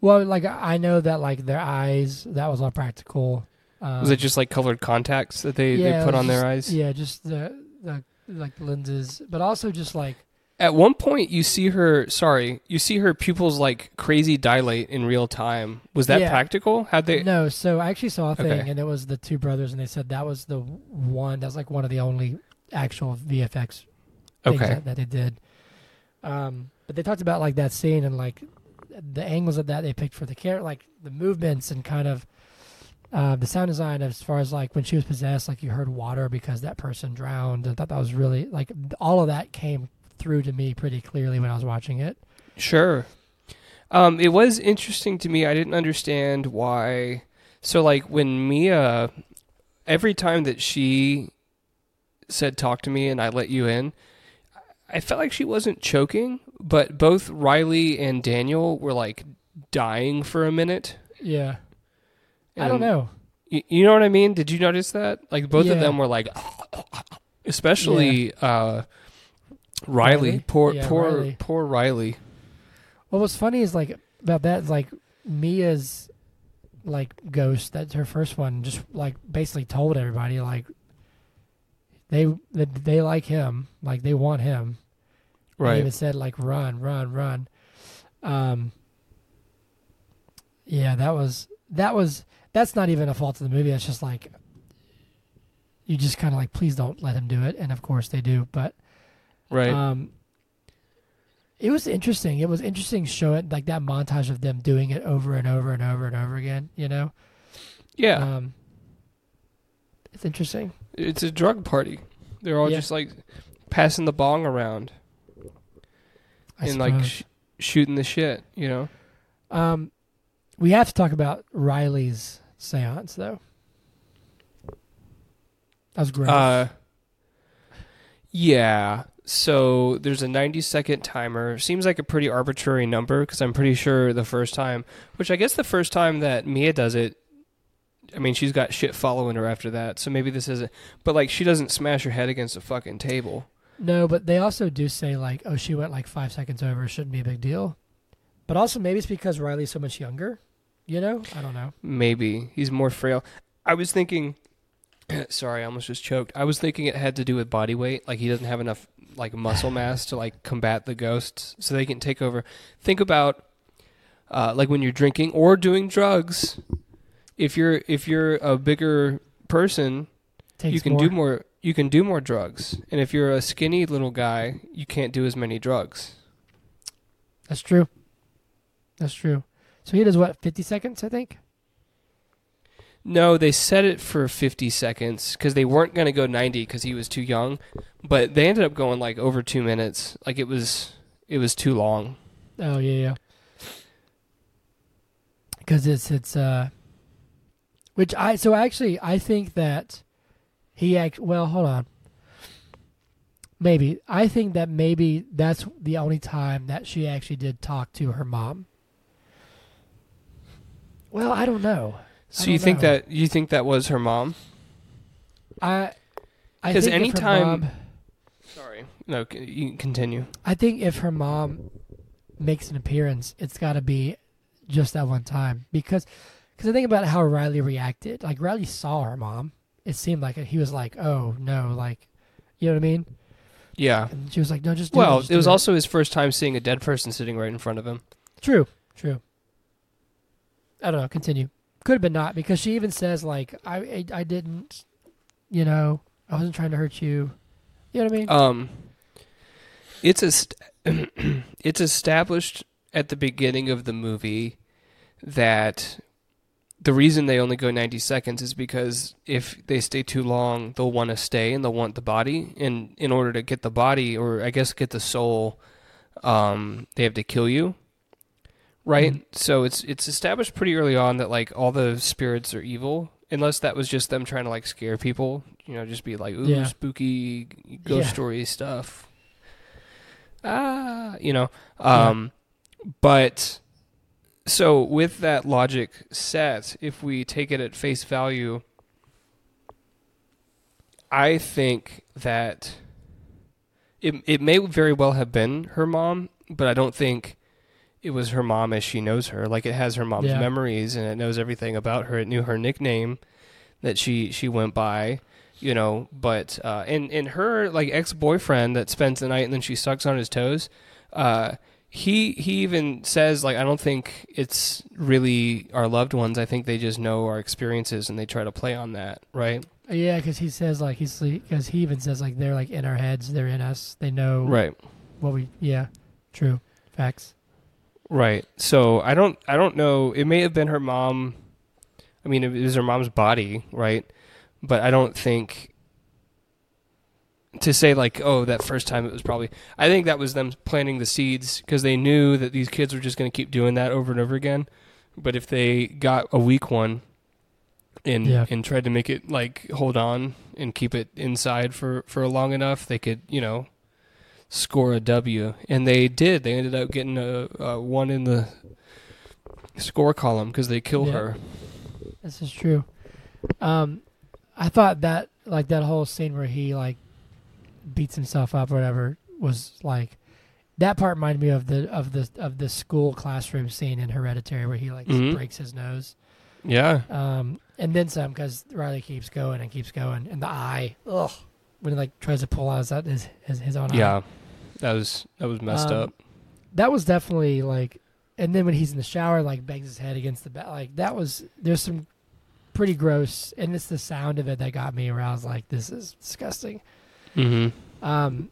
Well, like I know that like their eyes that was all practical. Um, Was it just like colored contacts that they, yeah, they put on their eyes? Yeah, just the the like lenses, but also just like At one point, you see her. Sorry, you see her pupils like crazy dilate in real time. Was that Yeah. practical? Had they? no. So I actually saw a thing, Okay. and it was the two brothers, and they said that was the one. That was like one of the only actual VFX Okay. that, that they did. Um, but they talked about like that scene and like the angles of that they picked for the character, like the movements and kind of uh, the sound design as far as like when she was possessed, like you heard water because that person drowned. I thought that was really like all of that came through to me pretty clearly when I was watching it. Sure. Um, it was interesting to me. I didn't understand why. So, like, when Mia, every time that she said, talk to me and I let you in, I felt like she wasn't choking, but both Riley and Daniel were, like, dying for a minute. Yeah, I don't know. You, you know what I mean? Did you notice that? Like, both Yeah. of them were like, especially uh, Riley. Riley? Poor, Yeah, poor, Riley. poor Riley. What was funny is like about that is like Mia's like ghost. That's her first one. Just like basically told everybody like they that they like him, like they want him. Right. even said like run, run, run. Um. Yeah, that was that was that's not even a fault of the movie. It's just like you just kind of like please don't let him do it, and of course they do. But Right. um, it was interesting. It was interesting showing like that montage of them doing it over and over and over and over again. You know, yeah. um, it's interesting. it's a drug party. They're all Yeah. just like passing the bong around I and like sh- shooting the shit, you know. um, we have to talk about Riley's seance though. That was gross. Uh, yeah. So there's a 90 second timer. Seems like a pretty arbitrary number because I'm pretty sure the first time, which I guess the first time that Mia does it, I mean, she's got shit following her after that. So maybe this isn't, but like she doesn't smash her head against a fucking table. No, but they also do say like, oh, she went like five seconds over. Shouldn't be a big deal. But also maybe it's because Riley's so much younger. You know, I don't know. Maybe he's more frail. I was thinking. Sorry, I almost just choked. I was thinking it had to do with body weight. Like he doesn't have enough like muscle mass to like combat the ghosts, so they can take over. Think about uh, like when you're drinking or doing drugs. If you're if you're a bigger person, Takes you can more. do more. You can do more drugs, and if you're a skinny little guy, you can't do as many drugs. That's true. That's true. So he does what? Fifty seconds, I think. No, they set it for 50 seconds because they weren't going to go 90 because he was too young, but they ended up going like over two minutes. Like it was, it was too long. Oh yeah, yeah. Because it's it's uh, which I so actually I think that he act well. Hold on. Maybe I think that maybe that's the only time that she actually did talk to her mom. Well, I don't know. So don't you think know. that you think that was her mom? I I 'Cause think if her anytime- mom- Sorry, no, you can continue. I think if her mom makes an appearance, it's got to be just that one time because because I think about how Riley reacted. Like Riley saw her mom. It seemed like he was like, "Oh no!" Like, you know what I mean? Yeah. And she was like, "No, just do Well, just it was also his first time seeing a dead person sitting right in front of him. true, true." I don't know. Continue. Could have been not because she even says like, "I I, I didn't, you know, I wasn't trying to hurt you." You know what I mean? Um, it's a it's established at the beginning of the movie that the reason they only go 90 seconds is because if they stay too long, they'll want to stay and they'll want the body. And in order to get the body, or I guess get the soul, um, they have to kill you. Right? Mhm. So it's it's established pretty early on that like all the spirits are evil, unless that was just them trying to like scare people. You know, just be like, ooh, Yeah. spooky ghost Yeah. story stuff. Ah, you know. Um, but so with that logic set, if we take it at face value, I think that it it may very well have been her mom, but I don't think it was her mom as she knows her. Like it has her mom's Yeah. memories and it knows everything about her. It knew her nickname that she she went by, you know. But uh, and and her like ex boyfriend that spends the night and then she sucks on his toes. Uh, he he even says like I don't think it's really our loved ones. I think they just know our experiences and they try to play on that, right? Yeah, because he says like he's because he even says like they're like in our heads, they're in us, they know Right. what we. Yeah, true, facts. Right. So I don't I don't know. It may have been her mom. I mean, it was her mom's body, right? But I don't think to say like, oh, that first time it was probably. I think that was them planting the seeds because they knew that these kids were just going to keep doing that over and over again. But if they got a weak one and Yeah. and tried to make it like hold on and keep it inside for for long enough, they could you know score a W, and they did. They ended up getting a, a one in the score column because they kill Yeah. her. This is true. Um, I thought that like that whole scene where he like beats himself up or whatever was like that part reminded me of the of the of the school classroom scene in Hereditary where he like Mhm. breaks his nose. Yeah. Um, and then some because Riley keeps going and keeps going, and the eye, ugh, when he like tries to pull out his his his, own eye. Yeah. That was that was messed Um, up. that was definitely like, and then when he's in the shower, like bangs his head against the bed, like that was there's some pretty gross, and it's the sound of it that got me, where I was like, this is disgusting. Mm-hmm. Um,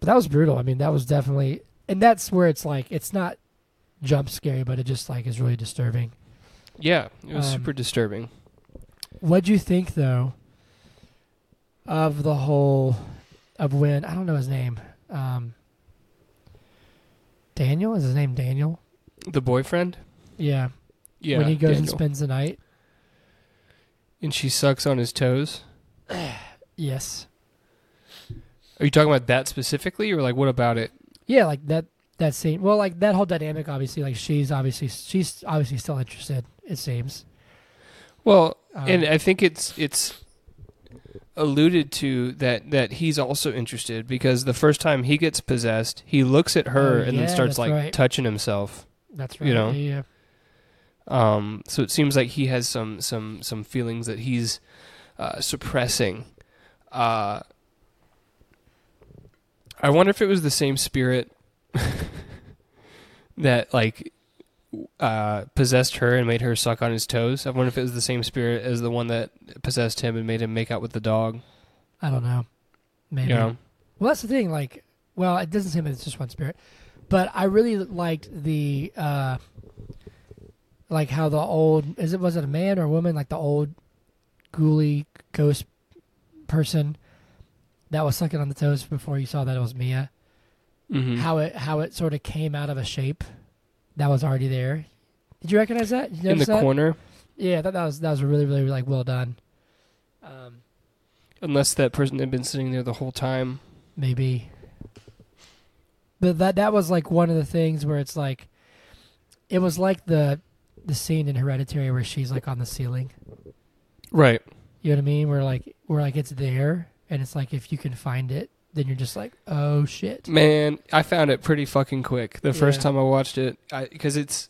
but that was brutal. I mean, that was definitely, and that's where it's like it's not jump scary, but it just like is really disturbing. Yeah, it was Um, super disturbing. What do you think though of the whole of when I don't know his name, um, Daniel is his name Daniel? The boyfriend? Yeah, Yeah. when he goes and spends the night. and she sucks on his toes. Yes. Are you talking about that specifically, or like what about it? Yeah, like that that scene. Well, like that whole dynamic. Obviously, like she's obviously she's obviously still interested. It seems. Well, Um, and I think it's it's alluded to that that he's also interested because the first time he gets possessed, he looks at her Oh, and yeah, then starts like right. touching himself. That's right. you know. Yeah. Um, so it seems like he has some some some feelings that he's uh, suppressing. Uh, I wonder if it was the same spirit that like uh, possessed her and made her suck on his toes. I wonder if it was the same spirit as the one that possessed him and made him make out with the dog. I don't know. Maybe. Know? Well, that's the thing. Like, well, it doesn't seem like it's just one spirit, but I really liked the, uh like how the old is it was it a man or a woman like the old ghouly ghost person that was sucking on the toes before you saw that it was Mia. Mhm. How it how it sort of came out of a shape that was already there. Did you recognize that? You in the that? corner, Yeah, I thought that was that was really really like well done. Um, unless that person had been sitting there the whole time. maybe. But that that was like one of the things where it's like, it was like the the scene in Hereditary where she's like on the ceiling. Right. You know what I mean? Where like where like it's there, and it's like if you can find it, then you're just like, oh shit. Man, I found it pretty fucking quick the first Yeah. time I watched it because it's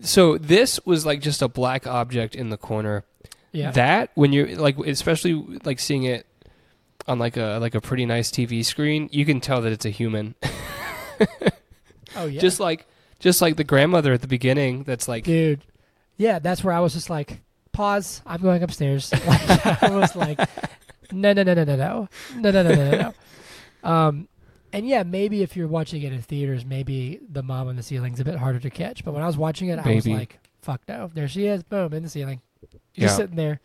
so this was like just a black object in the corner. Yeah. That when you're like, especially like seeing it on like a like a pretty nice TV screen, you can tell that it's a human. oh yeah. Just like just like the grandmother at the beginning. That's like dude. Yeah, that's where I was just like, pause. I'm going upstairs. Like, I was like, no, no, no, no, no, no, no, no, no, no, no. Um, and yeah, maybe if you're watching it in theaters, maybe the mom on the ceiling's a bit harder to catch. But when I was watching it, I was like, fuck no, there she is, boom, in the ceiling, just Yeah. sitting there.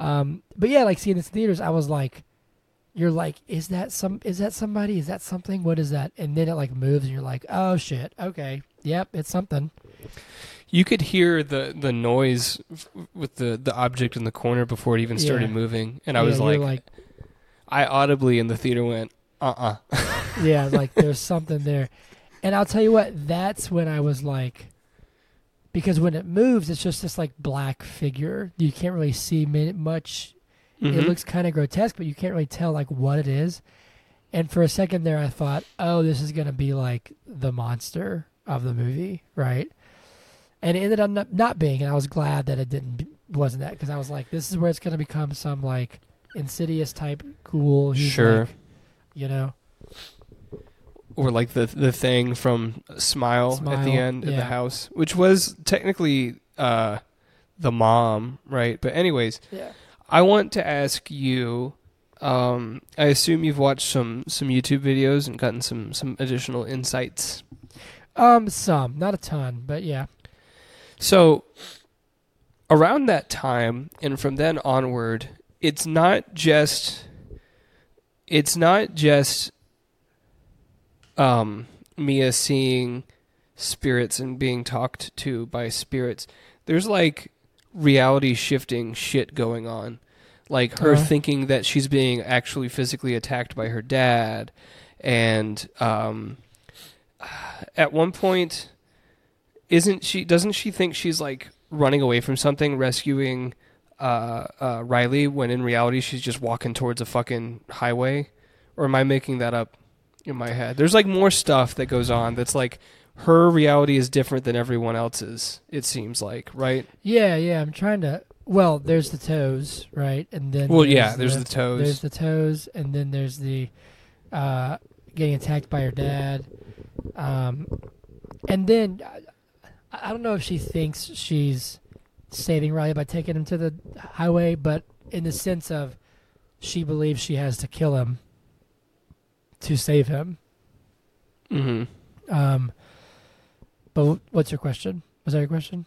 Um, but yeah, like seeing this in theaters, I was like, you're like, is that some? Is that somebody? Is that something? What is that? And then it like moves, and you're like, oh shit, okay, yep, it's something. You could hear the the noise f- with the the object in the corner before it even started Yeah. moving, and I Yeah, was you're like, I audibly in the theater went, uh uh yeah, like there's something there. And I'll tell you what, that's when I was like, because when it moves, it's just this like black figure. You can't really see mi- much. Mm-hmm. It looks kind of grotesque, but you can't really tell like what it is. And for a second there, I thought, oh, this is gonna be like the monster of the movie, right? And it ended up not, being, and I was glad that it didn't wasn't that because I was like, this is where it's gonna become some like insidious type cool. Sure. like, you know. or like the the thing from Smile, at the end of the house, which was technically uh, the mom, right? But anyways, Yeah. I want to ask you. Um, I assume you've watched some some YouTube videos and gotten some some additional insights. Um, some, not a ton, but yeah. So around that time and from then onward, it's not just it's not just um Mia seeing spirits and being talked to by spirits. There's like reality shifting shit going on. Like her Uh-huh. thinking that she's being actually physically attacked by her dad and um at one point isn't she doesn't she think she's like running away from something rescuing uh, uh, Riley when in reality she's just walking towards a fucking highway or am I making that up in my head. There's like more stuff that goes on that's like her reality is different than everyone else's. It seems like, right? Yeah, yeah. I'm trying to. Well, there's the toes, right, and then Well, yeah, there's the toes. There's the toes, and then there's the uh, getting attacked by her dad. Um, and then I, don't know if she thinks she's saving Riley by taking him to the highway, but in the sense of she believes she has to kill him to save him. hmm Um, but what's your question? Was that your question?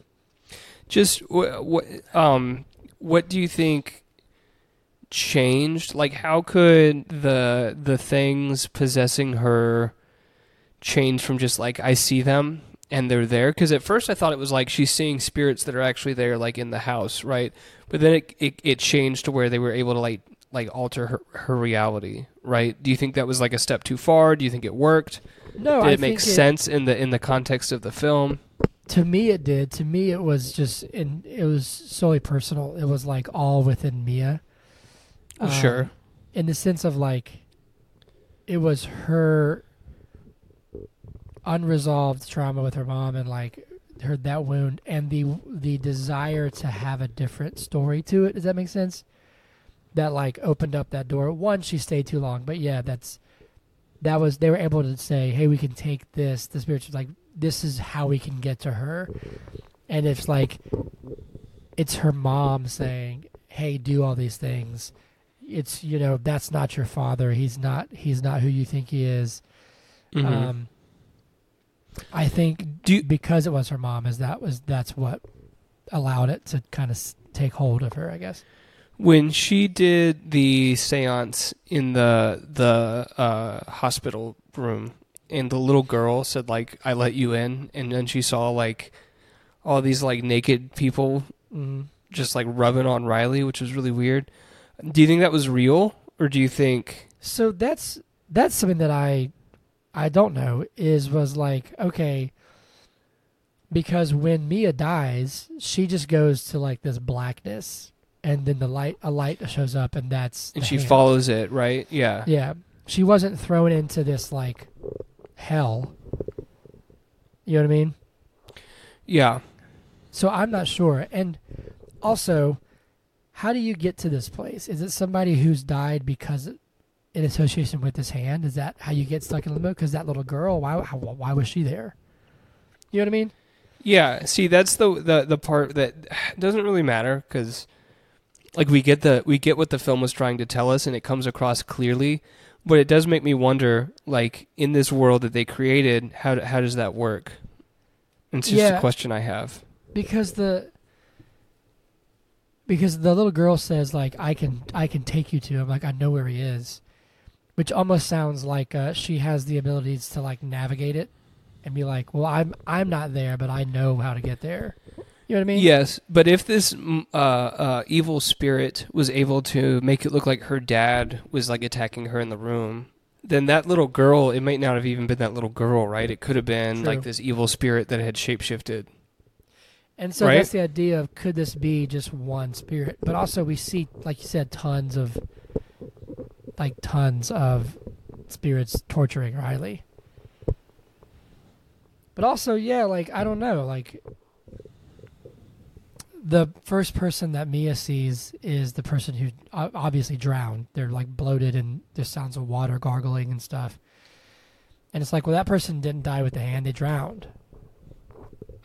Just what, what um what do you think changed? Like how could the the things possessing her change from just like I see them and they're there cuz at first I thought it was like she's seeing spirits that are actually there like in the house, right? But then it it, it changed to where they were able to like like alter her, her reality, right? Do you think that was like a step too far? Do you think it worked? No, Did I it make sense in the in the context of the film? to me it did to me it was just and it was solely personal it was like all within mia Um, sure. in the sense of like it was her unresolved trauma with her mom and like her that wound and the the desire to have a different story to it. Does that make sense? That like opened up that door. One she stayed too long but yeah that's that was they were able to say hey we can take this. The spirits was like this is how we can get to her. And it's like it's her mom saying hey do all these things. It's you know that's not your father. He's not he's not who you think he is. Mhm. um i think Do you- because it was her mom is that was that's what allowed it to kind of take hold of her i guess when she did the séance in the the uh, hospital room, and the little girl said like, "I let you in," and then she saw like all these like naked people mm. just like rubbing on Riley, which was really weird. Do you think that was real, or do you think? so that's that's something that i i don't know is was like okay because when mia dies she just goes to like this blackness and then the light a light shows up and that's And she hand. follows it, right? Yeah. Yeah. She wasn't thrown into this like hell. You know what I mean? Yeah. So I'm not sure. And also, how do you get to this place? Is it somebody who's died because in association with this hand? Is that how you get stuck in limbo? Because that little girl, why how, why was she there? You know what I mean? Yeah, see, that's the the the part that doesn't really matter because, like, we get the we get what the film was trying to tell us, and it comes across clearly. But it does make me wonder, like, in this world that they created, how how does that work? And it's just Yeah. a question I have. because the because the little girl says like I can I can take you to him like I know where he is, which almost sounds like uh, she has the abilities to like navigate it and be like, well I'm I'm not there but I know how to get there. You know what I mean? Yes, but if this uh, uh, evil spirit was able to make it look like her dad was like attacking her in the room, then that little girl, it might not have even been that little girl, right? It could have been True. like this evil spirit that had shapeshifted. And so Right? that's the idea of could this be just one spirit? But also we see, like you said, tons of like tons of spirits torturing Riley. But also, yeah, like I don't know, like the first person that Mia sees is the person who obviously drowned. They're like bloated and there's sounds of water gargling and stuff. And it's like, well, that person didn't die with the hand; they drowned.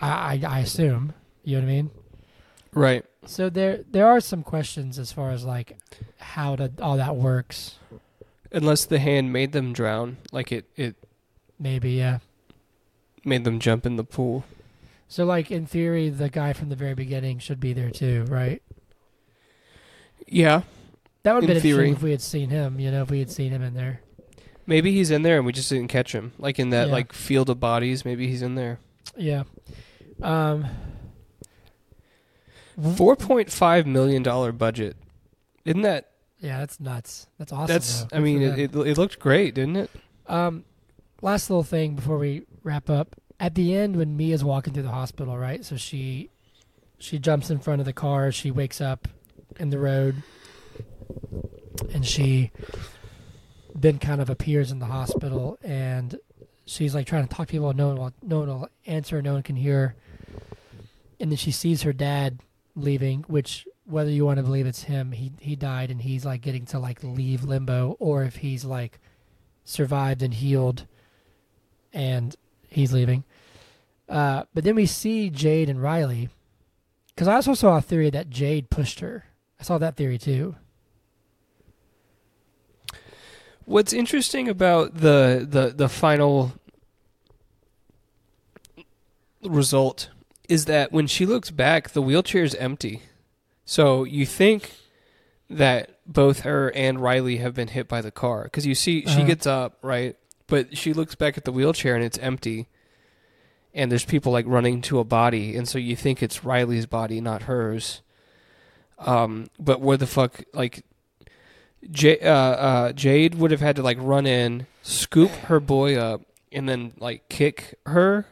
I, I, I assume. You know what I mean? Right. So there there are some questions as far as like how to all that works. Unless the hand made them drown, like it, it Maybe yeah. made them jump in the pool. So like in theory, the guy from the very beginning should be there too, right? Yeah, That would have been theory. interesting if we had seen him. You know, if we had seen him in there. maybe he's in there and we just didn't catch him. Like in that Yeah. like field of bodies, maybe he's in there. Yeah. Um. Four point five million dollar budget. Isn't that? Yeah, that's nuts. That's awesome. that's. I mean, it, it it looked great, didn't it? Um, last little thing before we wrap up. At the end, when Mia's walking through the hospital, right? So she she jumps in front of the car. She wakes up in the road, and she then kind of appears in the hospital and she's like trying to talk to people, no one will, no one will answer, no one can hear. her. And then she sees her dad leaving, which whether you want to believe it's him, he he died and he's like getting to like leave limbo, or if he's like survived and healed, and he's leaving. Uh, but then we see Jade and Riley, because I also saw a theory that Jade pushed her. I saw that theory too. What's interesting about the the the final result is that when she looks back, the wheelchair is empty. So you think that both her and Riley have been hit by the car because you see she Uh-huh. gets up right, but she looks back at the wheelchair and it's empty, and there's people like running to a body, and so you think it's Riley's body, not hers. Um, but where the fuck like J- uh, uh, Jade would have had to like run in, scoop her boy up, and then like kick her.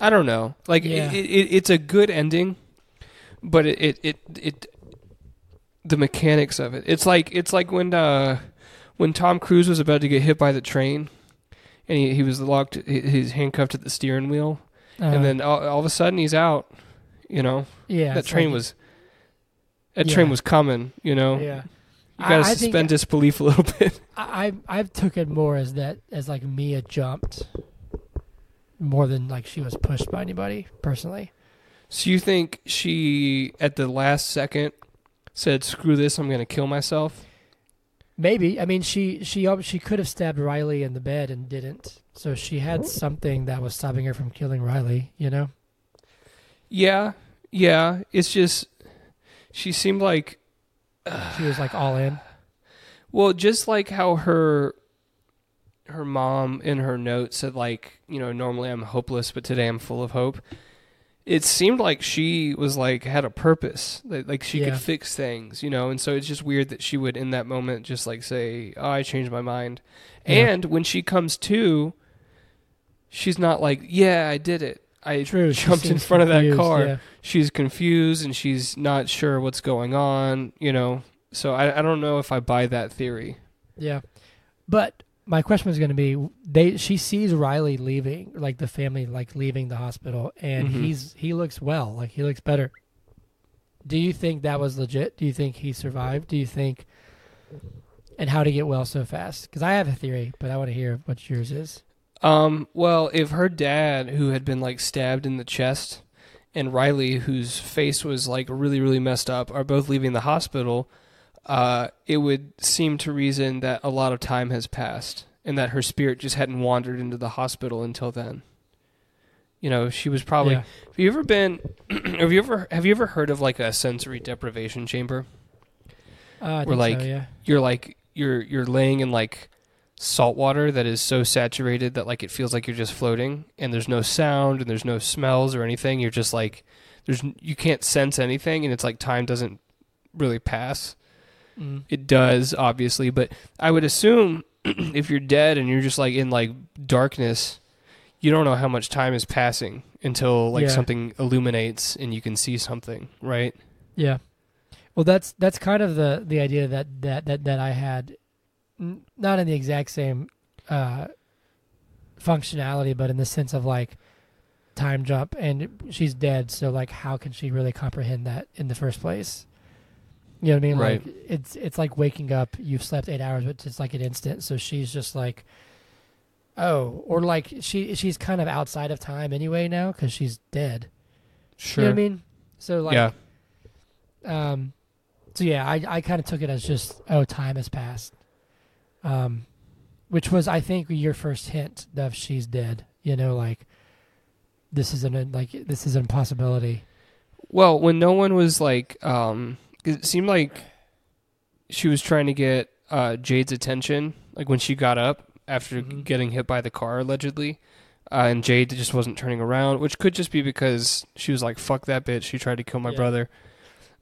I don't know. Like Yeah. it, it, it's a good ending, but it, it it it the mechanics of it. It's like it's like when uh when Tom Cruise was about to get hit by the train, and he he was locked, he- he's handcuffed at the steering wheel, Uh, and then all, all of a sudden he's out. You know yeah, that train like- was that train was coming. You know yeah. you gotta I- suspend disbelief a little bit. I I I took it more as that as like Mia jumped more than like she was pushed by anybody personally. So you think she at the last second said, "Screw this, I'm gonna kill myself"? Maybe I mean she she she could have stabbed Riley in the bed and didn't. So she had something that was stopping her from killing Riley. You know. Yeah, yeah. It's just she seemed like She was like all in. well, just like how her her mom in her note said, like you know, normally I'm hopeless, but today I'm full of hope. It seemed like she was like had a purpose, like, like she Yeah. could fix things, you know. And so it's just weird that she would, in that moment, just like say, "Oh, I changed my mind." Yeah. And when she comes to, she's not like, "Yeah, I did it. I True. jumped in front of that car." Yeah. she's confused and she's not sure what's going on, you know. So I, I don't know if I buy that theory. Yeah. But my question was going to be they she sees Riley leaving like the family like leaving the hospital and Mhm. he's he looks well like he looks better. Do you think that was legit? Do you think he survived? Do you think and how to get well so fast? Cuz I have a theory, but I want to hear what yours is. Um, well, if her dad, who had been like stabbed in the chest, and Riley, whose face was like really, really messed up, are both leaving the hospital, uh, it would seem to reason that a lot of time has passed and that her spirit just hadn't wandered into the hospital until then. You know, she was probably. yeah. Have you ever been? have you ever have you ever heard of like a sensory deprivation chamber? Uh, think like- so, yeah. You're like you're you're laying in like salt water that is so saturated that like it feels like you're just floating and there's no sound and there's no smells or anything. You're just like there's you can't sense anything and it's like time doesn't really pass. Mm. It does obviously, but I would assume if you're dead and you're just like in like darkness, you don't know how much time is passing until like Yeah. something illuminates and you can see something, right? Yeah. Well, that's that's kind of the the idea that that that, that I had, N- not in the exact same uh, functionality, but in the sense of like time jump, and she's dead. So like, how can she really comprehend that in the first place? You know what I mean? Right. Like it's it's like waking up. You've slept eight hours, but it's like an instant. So she's just like, oh, or like she she's kind of outside of time anyway now because she's dead. Sure. You know what I mean? So like, yeah. um, so yeah, I I kind of took it as just oh, time has passed, um, which was I think your first hint of she's dead. You know, like this is an like this is an impossibility. Well, when no one was like, um, it seemed like she was trying to get uh, Jade's attention, like when she got up after Mhm. getting hit by the car allegedly, uh, and Jade just wasn't turning around, which could just be because she was like, "Fuck that bitch," she tried to kill my Yeah. brother.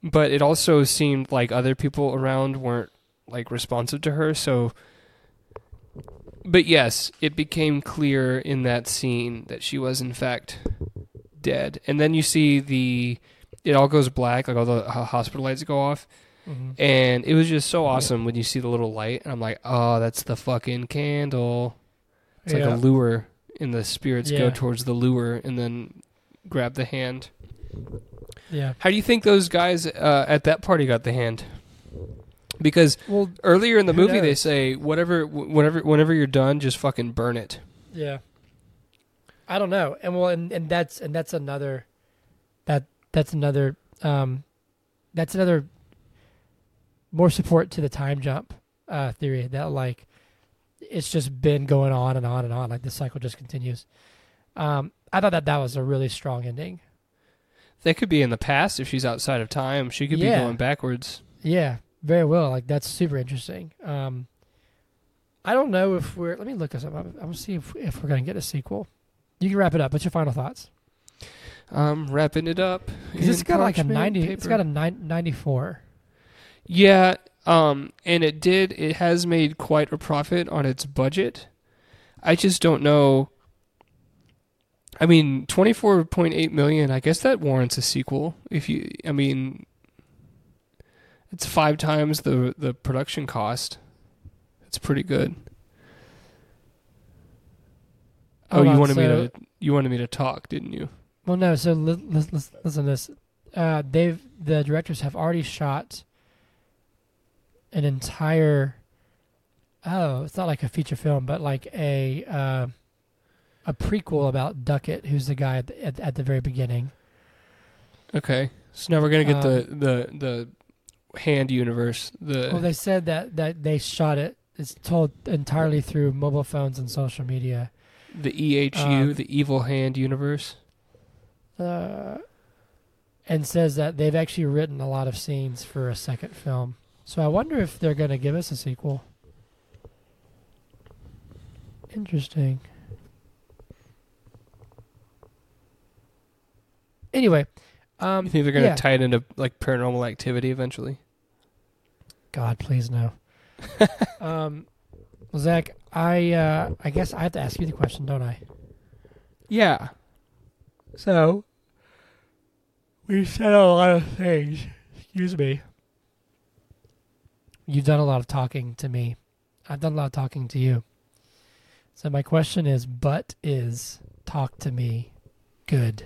But it also seemed like other people around weren't like responsive to her, so. But yes, it became clear in that scene that she was in fact dead, and then you see the it all goes black, like all the hospital lights go off, Mhm. and it was just so awesome when you see the little light, and I'm like, oh, that's the fucking candle. It's like a lure, and the spirits go towards the lure, and then grab the hand. yeah. How do you think those guys uh, at that party got the hand? Because Well, earlier in the movie they say whatever, whenever, whenever you're done, just fucking burn it. Yeah. I don't know. And well and, and that's and that's another that that's another um that's another more support to the time jump uh theory that like it's just been going on and on and on like the cycle just continues. Um I thought that that was a really strong ending. They could be in the past if she's outside of time. She could Yeah. be going backwards. Yeah, very well. Like that's super interesting. Um I don't know if we're let me look this up. I'm, I'm gonna see if if we're gonna get a sequel. You can wrap it up. What's your final thoughts? Um, wrapping it up. It's got like a parchment 90, it's paper. got a nine, 94. Yeah, um, and it did. It has made quite a profit on its budget. I just don't know. I mean, twenty four point eight million. I guess that warrants a sequel. If you, I mean, it's five times the the production cost. It's pretty good. Oh, Hold you on, wanted me to you wanted me to talk, didn't you? Well, no. So li- li- li- listen to this. Uh, they've the directors have already shot an entire. Oh, it's not like a feature film, but like a uh, a prequel about Duckett, who's the guy at the, at, at the very beginning. Okay, so now we're gonna get the Um, the the hand universe. The Well, they said that that they shot it. It's told entirely through mobile phones and social media. the EHU, um, the evil hand universe. Uh, and says that they've actually written a lot of scenes for a second film. So I wonder if they're going to give us a sequel. Interesting. Anyway, um, You think they're gonna yeah. tie it into like paranormal activity eventually? God, please no. um, well, Zach, I uh, I guess I have to ask you the question, don't I? Yeah. So, we've said a lot of things. Excuse me. You've done a lot of talking to me. I've done a lot of talking to you. So my question is, but is talk to me good?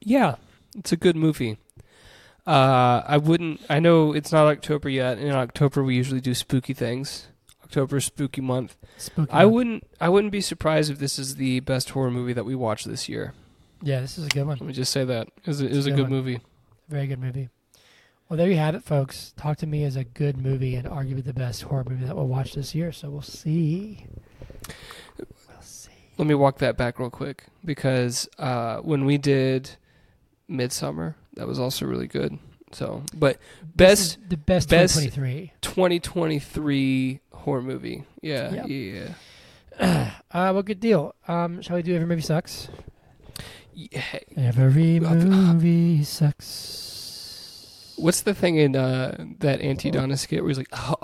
Yeah. It's a good movie. Uh, I wouldn't. I know it's not October yet. And in October, we usually do spooky things. October is spooky month. Spooky. I month. wouldn't. I wouldn't be surprised if this is the best horror movie that we watch this year. Yeah, this is a good one. Let me just say that it was a, it was a good good one. movie. Very good movie. Well, there you have it, folks. Talk to me is a good movie and arguably the best horror movie that we'll watch this year. So we'll see. We'll see. Let me walk that back real quick because uh, when we did Midsommar, that was also really good. So, but best the best, best- 2023. 2023 horror movie. Yeah, Yep. yeah. Uh, well, good deal. Um, shall we do every movie sucks? Yeah. Every Uh, movie sucks. What's the thing in uh, that Aunty Donna skit where he's like, "Oh,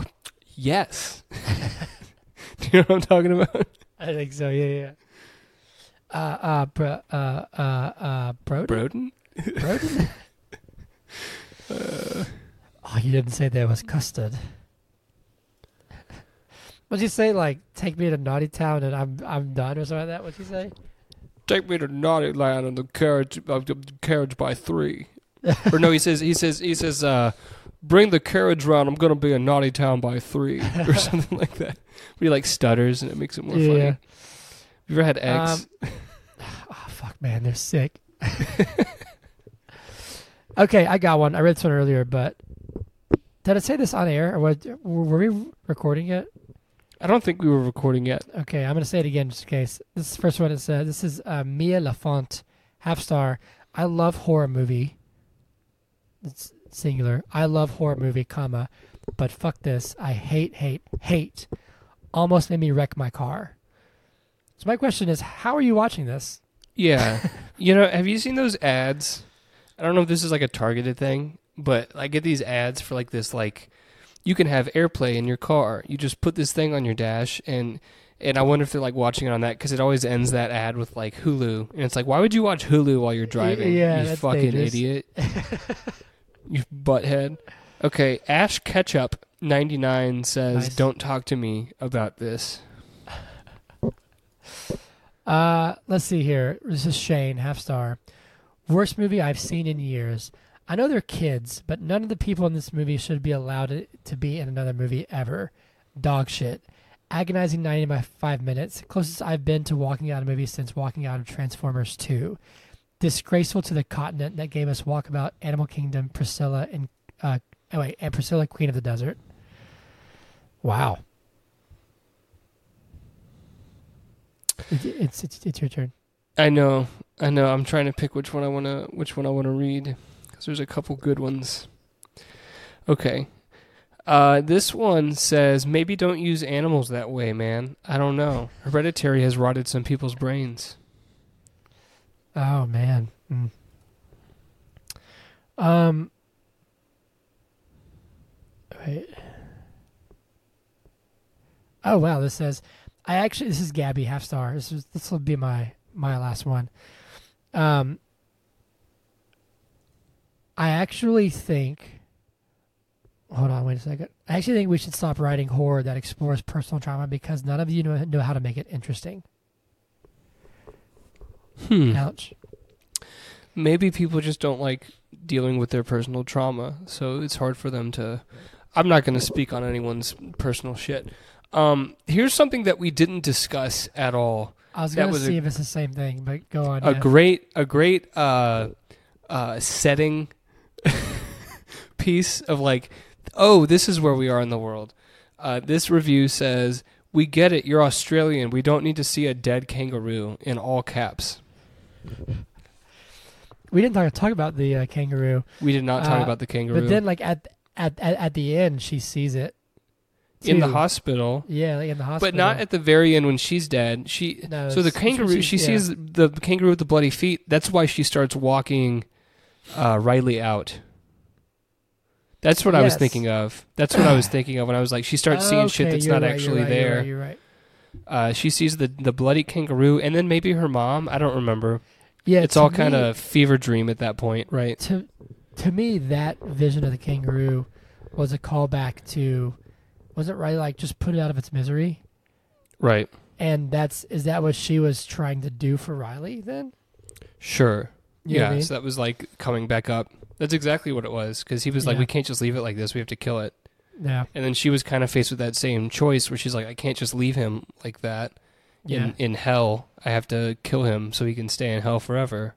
yes." Do you know what I'm talking about? I think so. Yeah, yeah. Uh, uh, bro, uh, uh, uh, Broden. Broden. Broden. Uh, oh, you didn't say there was custard. What'd you say? Like, take me to Naughty Town and I'm I'm done or something like that. What'd you say? Take me to Naughty Land on the carriage, uh, the carriage by three. or no, he says, he says, he says, uh, bring the carriage round. I'm gonna be in Naughty Town by three, or something like that. Where he like stutters and it makes it more funny. Yeah. Have you ever had eggs? Oh fuck, man, they're sick. okay, I got one. I read this one earlier, but did I say this on air or what? Were we recording it? I don't think we were recording yet. Okay, I'm gonna say it again just in case. This is the first one it said. This is uh, Mia Lafont, half star. I love horror movie. It's singular. I love horror movie, comma, but fuck this. I hate, hate, hate. Almost made me wreck my car. So my question is, how are you watching this? Yeah. you know, have you seen those ads? I don't know if this is like a targeted thing, but I get these ads for like this like you can have AirPlay in your car. You just put this thing on your dash and and I wonder if they're like watching it on that cuz it always ends that ad with like Hulu and it's like why would you watch Hulu while you're driving? yeah, you fucking dangerous. idiot. you butthead. Okay, Ash Ketchup ninety nine says, Nice. "Don't talk to me about this." Uh, let's see here. This is Shane, half star. Worst movie I've seen in years. I know they're kids, but none of the people in this movie should be allowed to, be in another movie ever. Dog shit. Agonizing 95 minutes. Closest I've been to walking out of a movie since walking out of Transformers 2. Disgraceful to the continent that gave us Walkabout, Animal Kingdom, Priscilla, and uh, oh wait, and Priscilla, Queen of the Desert. Wow. It, it's, it's it's your turn. I know, I know. I'm trying to pick which one I want to which one I want to read because there's a couple good ones. Okay, uh, this one says maybe don't use animals that way, man. I don't know. Hereditary has rotted some people's brains. Oh man. Mm. Um. Wait. Oh wow! This says, I actually this is Gabby half star. This is this will be my my last one. Um. I actually think. Hold on, wait a second. I actually think we should stop writing horror that explores personal trauma because none of you know, know how to make it interesting. Hmm. Ouch. Maybe people just don't like dealing with their personal trauma, so it's hard for them to. I'm not going to speak on anyone's personal shit. Um, here's something that we didn't discuss at all. I was was a- see if it's the same thing, but go on. a yeah. great a great uh uh setting piece of like oh this is where we are in the world. Uh this review says we get it. You're australian. We don't need to see a dead kangaroo in all caps. We didn't talk, talk about the uh, kangaroo, we did not talk Uh, about the kangaroo. but then like at, at at at the end, she sees it in the hospital. Yeah, like in the hospital, but not at the very end when she's dead. She No, so the it's- it's when kangaroo she yeah. sees the kangaroo with the bloody feet. That's why she starts walking uh riley out that's what I was Yes. thinking of. That's what I was thinking of when I was like, she starts seeing shit Okay, that's you're not right, you're actually right, you're there. right, You're right. Uh, she sees the the bloody kangaroo, and then maybe her mom. I don't remember. Yeah, it's to all me- kind of fever dream at that point, right? to to me that vision of the kangaroo was a callback to was it right like just put it out of its misery Right. and that's is that what she was trying to do for Riley then Sure. You yeah. I mean? So that was like coming back up. That's exactly what it was because he was like, Yeah. we can't just leave it like this. We have to kill it. yeah And then she was kind of faced with that same choice where she's like, I can't just leave him like that yeah in in hell. I have to kill him so he can stay in hell forever.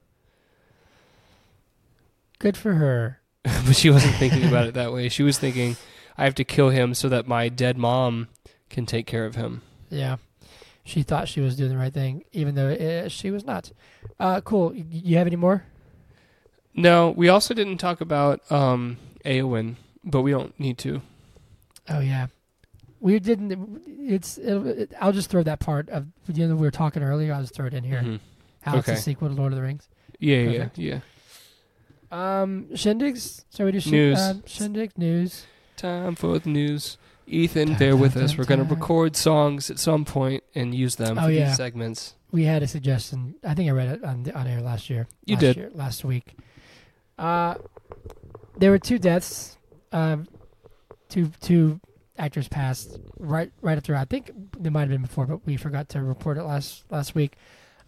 good for her but she wasn't thinking about it that way. She was thinking, I have to kill him so that my dead mom can take care of him. Yeah. She thought she was doing the right thing, even though uh, she was not. Uh, cool. You have any more? No, we also didn't talk about um, Eowyn, but we don't need to. Oh yeah, we didn't. It's. It'll, it, I'll just throw that part of you know we were talking earlier. I'll just throw it in here. Mhm. How it's a sequel to Lord of the Rings. Yeah, yeah, Perfect. yeah. Um, shindigs. So we do shin- News. Uh, shindig news. Time for the news. Ethan, bear with us. We're going to record songs at some point and use them Oh, for yeah. these segments. We had a suggestion. I think I read it on the, on air last year. You last did. year, last week. Uh, there were two deaths. Um, two two actors passed right right after. I think there might have been before, but we forgot to report it last last week.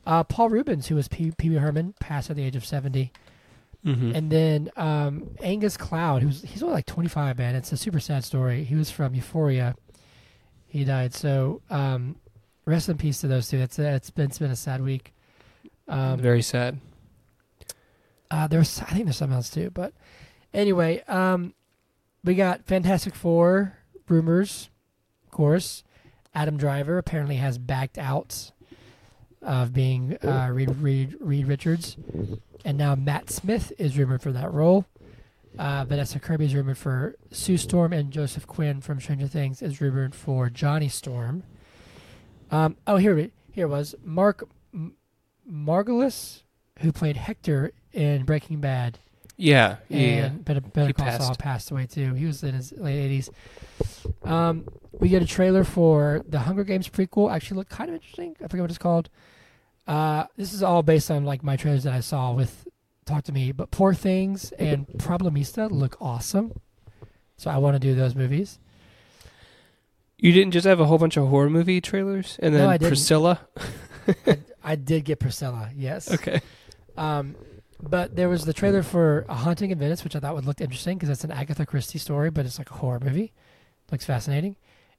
Uh, Paul Reubens, who was Pee Wee Herman, passed at the age of seventy, Mm-hmm. and then um, Angus Cloud, who's he's only like twenty five. Man, it's a super sad story. He was from Euphoria. He died. So um, rest in peace to those two. It's it's been it's been a sad week. Um, Very sad. uh, there's, I think there's something else too, but anyway, um, we got Fantastic Four rumors, of course. Adam Driver apparently has backed out of being uh, Reed, Reed Reed Richards, and now Matt Smith is rumored for that role. Uh, Vanessa Kirby is rumored for Sue Storm, and Joseph Quinn from Stranger Things is rumored for Johnny Storm. Um, oh, here it here it was Mark M- Margolis, who played Hector in Breaking Bad, Yeah, yeah, yeah. Better, Better Call Saul passed. passed away too. He was in his late eighties. Um, we get a trailer for the Hunger Games prequel. Actually, looked kind of interesting. I forget what it's called. Uh, this is all based on like my trailers that I saw with Talk to Me, but Poor Things and Problemista look awesome. So I want to do those movies. You didn't just have a whole bunch of horror movie trailers, and No, then I didn't. Priscilla. I did get Priscilla, yes. Okay. Um, but there was the trailer for A Haunting in Venice, which I thought would look interesting because it's an Agatha Christie story, but it's like a horror movie. Looks fascinating.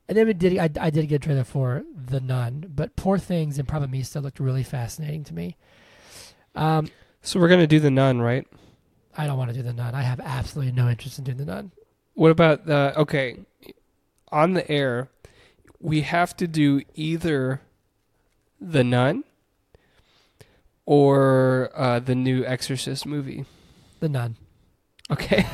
And then we did. I, I did get a trailer for The Nun, but Poor Things and Problemista still looked really fascinating to me. Um, So we're gonna do the Nun, right? I don't want to do The Nun. I have absolutely no interest in doing The Nun. What about the okay? On the air, we have to do either the Nun or uh, the new Exorcist movie. The Nun. Okay.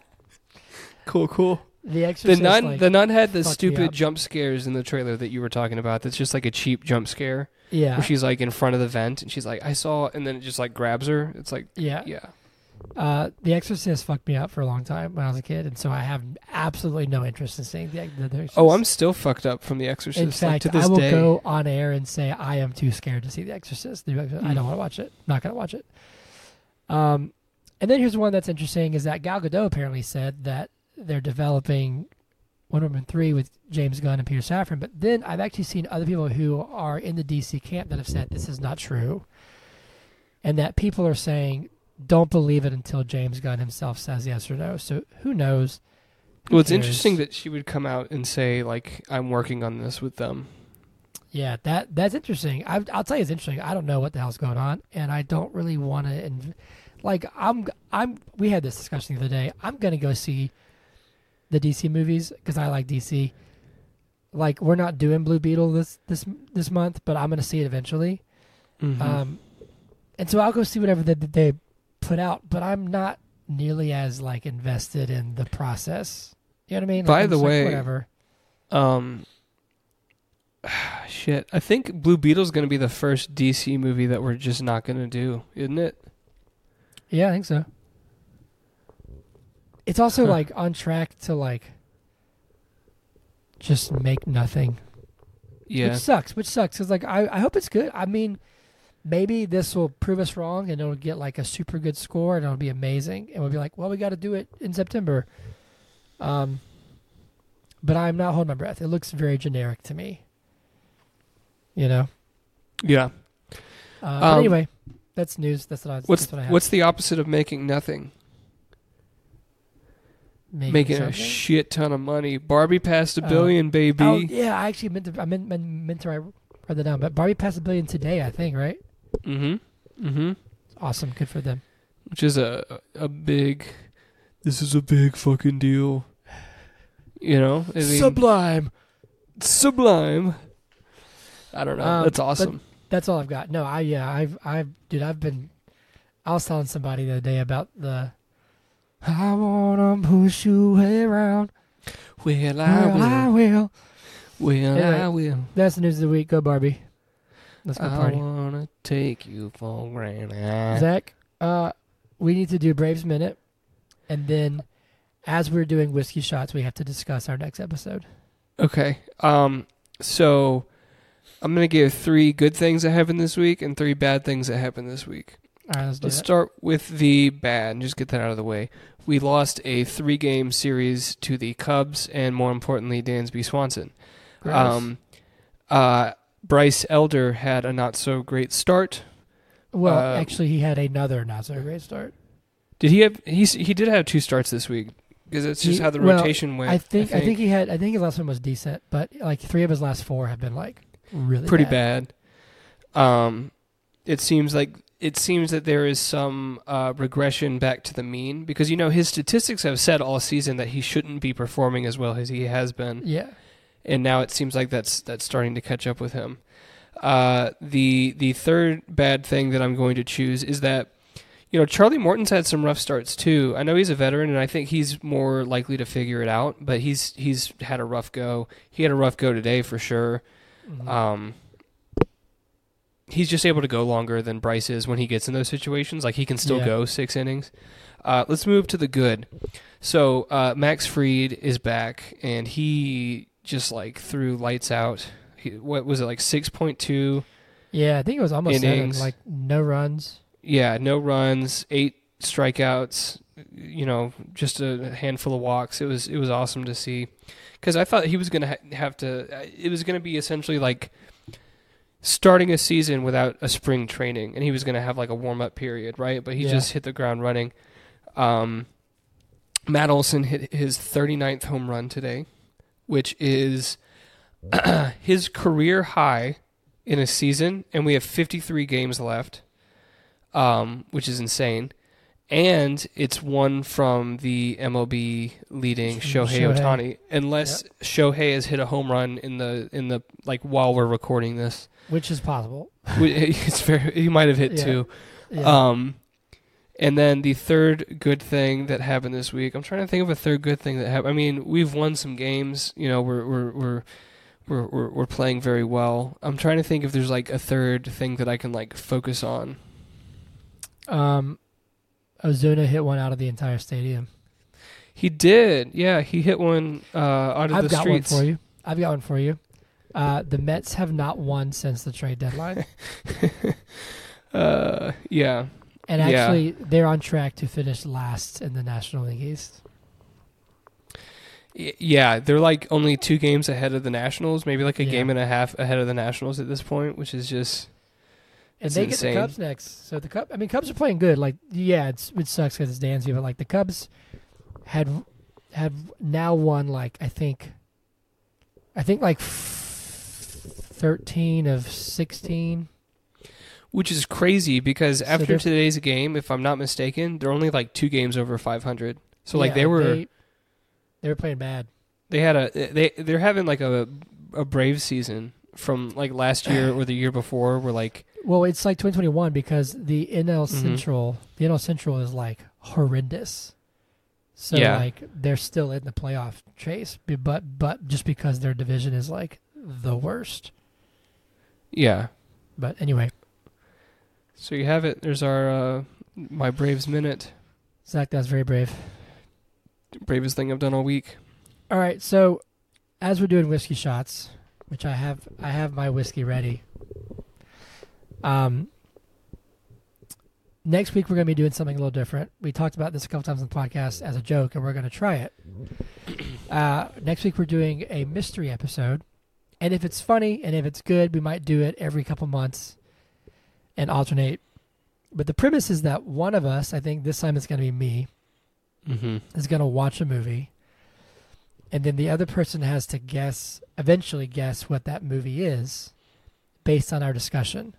cool, cool. The The nun, like, the nun had the stupid jump scares in the trailer that you were talking about. That's just like a cheap jump scare yeah, where she's like in front of the vent and she's like, "I saw," and then it just like grabs her. It's like, yeah. yeah, Uh, the Exorcist fucked me up for a long time when I was a kid, and so I have absolutely no interest in seeing the, the, the Exorcist. Oh, I'm still fucked up from The Exorcist. In like, fact, this I will day. go on air and say I am too scared to see The Exorcist. The Exorcist- I Mm. don't want to watch it. Not going to watch it. Um, and then here's one that's interesting: is that Gal Gadot apparently said that they're developing Wonder Woman three with James Gunn and Peter Safran. But then I've actually seen other people who are in the DC camp that have said this is not true, and that people are saying don't believe it until James Gunn himself says yes or no. So who knows? Who Well, it's cares? interesting that she would come out and say like, "I'm working on this with them." Yeah, that that's interesting. I, I'll tell you, it's interesting. I don't know what the hell's going on, and I don't really want to. Inv- like, I'm, I'm. We had this discussion the other day. I'm gonna go see the DC movies because I like DC. Like, we're not doing Blue Beetle this this this month, but I'm gonna see it eventually. Mhm. Um, and so I'll go see whatever that that they put out. But I'm not nearly as like invested in the process. You know what I mean? Like, By I'm the just like, way, whatever. Um, shit. I think Blue Beetle's going to be the first DC movie that we're just not going to do, isn't it? Yeah, I think so. It's also Huh. like on track to like just make nothing, Yeah. which sucks. Which sucks because like I, I hope it's good. I mean, maybe this will prove us wrong and it'll get like a super good score and it'll be amazing and we'll be like, well, we got to do it in September. Um, but I'm not holding my breath. It looks very generic to me. You know. Yeah. Uh, Um, anyway, that's news. That's what I. What's that's what I have. what's the opposite of making nothing? Making Making a something? shit ton of money. Barbie passed a Oh. billion, baby. Oh yeah, I actually meant to. I meant meant, meant to write, write that down. But Barbie passed a billion today, I think. Right? Mm-hmm. Mm-hmm. Awesome, good for them. Which is a a big. This is a big fucking deal. You know, I mean, Sublime. sublime. I don't know. Um, That's but- awesome. That's all I've got. No, I yeah, I've I've dude, I've been. I was telling somebody the other day about the. I wanna push you around. well, I Well, will. I will. Well, Anyway. I will. That's the news of the week. Go Barbie. Let's go party. I party. wanna take you for granted. Zach, uh, we need to do Braves Minute, and then, as we're doing whiskey shots, we have to discuss our next episode. Okay. Um. So, I'm gonna give three good things that happened this week and three bad things that happened this week. All right, let's Let's start with the bad and just get that out of the way. We lost a three-game series to the Cubs and, more importantly, Dansby Swanson. Um. Uh. Bryce Elder had a not so great start. well, uh, actually, he had another not so great start. Did he have? He he did have two starts this week because it's just He- how the well, rotation went. I think, I think he had. I think his last one was decent, but like three of his last four have been like really pretty bad. Um, it seems like it seems that there is some uh, regression back to the mean because you know his statistics have said all season that he shouldn't be performing as well as he has been, Yeah, and now it seems like that's that's starting to catch up with him. Uh, the the third bad thing that I'm going to choose is that you know Charlie Morton's had some rough starts too. I know he's a veteran, and I think he's more likely to figure it out, but he's he's had a rough go. He had a rough go today for sure. Mhm. Um, he's just able to go longer than Bryce is when he gets in those situations. Like he can still Yeah. go six innings. Uh, let's move to the good. So uh, Max Fried is back, and he just like threw lights out. He, what was it like six point two? yeah. I think it was almost seven. Innings. Like no runs. Yeah, no runs, eight strikeouts, you know, just a handful of walks. It was it was awesome to see because I thought he was going to ha- have to. It was going to be essentially like starting a season without a spring training, and he was going to have like a warm up period, right? But he Yeah. just hit the ground running. Um, Matt Olson hit his 39th home run today, which is his career high in a season, and we have 53 games left, um, which is insane. And it's one from the MLB leading Shohei Shohei. Ohtani, unless Shohei has hit a home run in the in the like while we're recording this. Which is possible. it's very he might have hit Yeah. two. Yeah. Um, and then the third good thing that happened this week. I'm trying to think of a third good thing that happened. I mean, we've won some games. You know, we're we're we're we're we're, we're playing very well. I'm trying to think if there's like a third thing that I can like focus on. um, Ozuna hit one out of the entire stadium. He did, yeah. He hit one uh, out of I've the got one for you. I've got one for you. Uh, the Mets have not won since the trade deadline, Uh, yeah, and Yeah. actually, they're on track to finish last in the National League East. Yeah. They're like only two games ahead of the Nationals, maybe like a Yeah. game and a half ahead of the Nationals at this point, which is just And they insane. get the Cubs next. So the Cubs, I mean, Cubs are playing good. Like, yeah, it's it sucks because it's Dansby, but like the Cubs had have now won like I think, I think like f- thirteen of sixteen. Which is crazy because So after today's game, if I'm not mistaken, they're only like two games over 500. So like they were they, they were playing bad. they had a they they're having like a a brave season from like last year or the year before where like Well, it's like 2021 because the NL Mhm. Central, the NL Central is like horrendous. So Yeah. like they're still in the playoff chase, but but just because their division is like the worst. Yeah. But anyway, So you have it. There's our uh my Braves minute. Zach, that's very brave. Bravest thing I've done all week. All right, so as we're doing whiskey shots, which I have, I have my whiskey ready. Um, next week we're going to be doing something a little different. We talked about this a couple times on the podcast as a joke, and we're going to try it. Uh, next week we're doing a mystery episode, and if it's funny and if it's good, we might do it every couple months and alternate. But the premise is that one of us, I think this time it's going to be me, Mm-hmm. is going to watch a movie and then the other person has to guess eventually guess what that movie is based on our discussion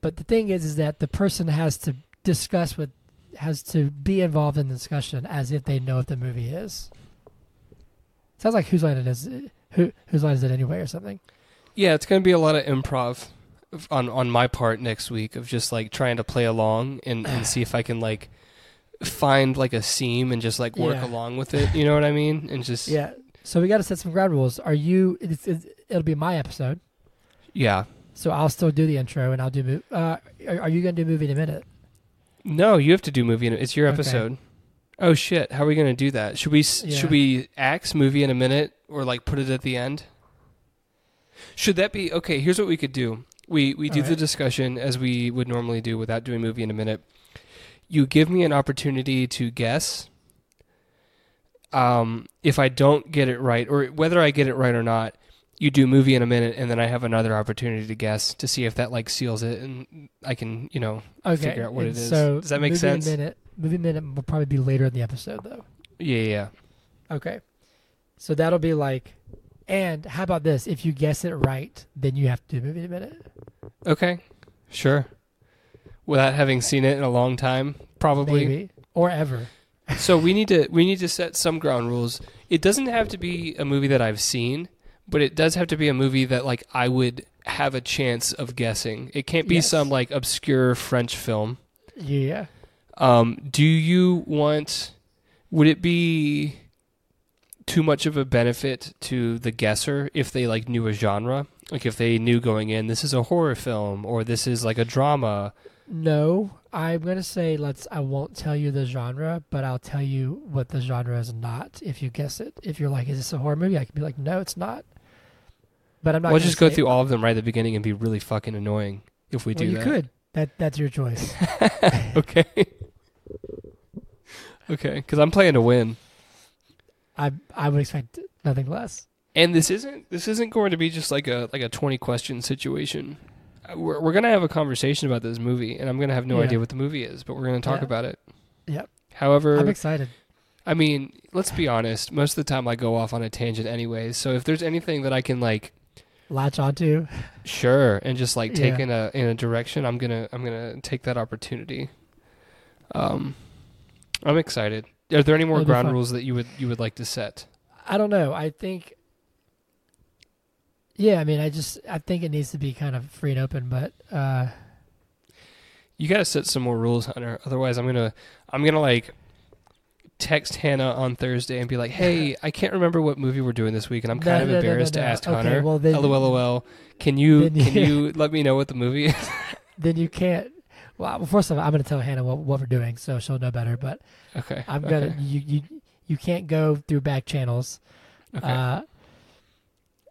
but the thing is is that the person has to discuss with has to be involved in the discussion as if they know what the movie is sounds like whose line it is who whose line is it anyway or something Yeah, it's gonna be a lot of improv on on my part next week of just like trying to play along and, and see if I can like find like a seam and just like work Yeah. along with it. You know what I mean? And just yeah so we got to set some ground rules are you it's, it's, it'll be my episode yeah. so i'll still do the intro and i'll do uh are, are you going to do movie in a minute No, you have to do movie. In, it's your Okay. Oh shit! How are we gonna do that? Should we Yeah. should we axe movie in a minute or like put it at the end? Should that be okay? Here's what we could do. We we do the discussion as we would normally do without doing movie in a minute. You give me an opportunity to guess. Um, if I don't get it right, or whether I get it right or not, you do movie in a minute, and then I have another opportunity to guess to see if that like seals it, and I can you know okay figure out what and it is. so Does that make movie sense? minute movie minute will probably be later in the episode though yeah yeah. okay so that'll be like and how about this if you guess it right then you have to do movie in a minute Okay, sure. Without having seen it in a long time, probably. maybe or ever So we need to we need to set some ground rules. It doesn't have to be a movie that I've seen, but it does have to be a movie that like I would have a chance of guessing. It can't be Yes. some like obscure French film. yeah Um, do you want? Would it be too much of a benefit to the guesser if they like knew a genre? Like if they knew going in, this is a horror film or this is like a drama. no i'm going to say let's i won't tell you the genre but i'll tell you what the genre is not if you guess it if you're like is this a horror movie i can be like no it's not but i'm not We'll just go through all of them right at the beginning and be really fucking annoying if we well, do you that. could that that's your choice okay. Okay, because I'm playing to win, I I would expect nothing less. and this isn't this isn't going to be just like a like a 20 question situation. Uh, We're we're gonna have a conversation about this movie, and I'm gonna have no Yeah. idea what the movie is, but we're gonna talk Yeah. about it. Yep. However, I'm excited. I mean, let's be honest. Most of the time, I go off on a tangent, anyways. So if there's anything that I can like, Latch onto. sure, and just like take Yeah. in a in a direction, I'm gonna I'm gonna take that opportunity. Um, I'm excited. Are there any more It'll ground rules that you would you would like to set? I don't know. I think. Yeah, I mean, I just I think it needs to be kind of free and open, but uh, You got to set some more rules, Hunter. Otherwise, I'm gonna I'm gonna like text Hannah on Thursday and be like, "Hey, I can't remember what movie we're doing this week, and I'm No, kind of no, no, no, embarrassed no. to ask Okay, Hunter." well, then- LOL. Can you then- can you let me know what the movie is? then you can't. Well, first of all, I'm going to tell Hannah what, what we're doing, so she'll know better. But okay. I'm gonna you you you can't go through back channels. Okay. Uh,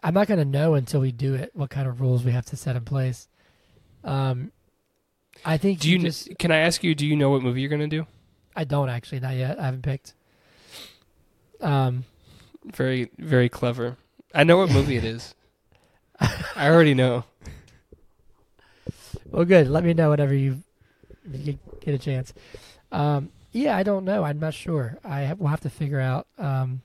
I'm not gonna know until we do it what kind of rules we have to set in place. Um, I think do you just can I ask you? Do you know what movie you're gonna do? I don't actually not yet. I haven't picked. Um, Very very clever. I know what movie it is. I already know. well, good. Let me know whenever you, get a chance. Um, yeah, I don't know. I'm not sure. I have, we'll have to figure out. Um,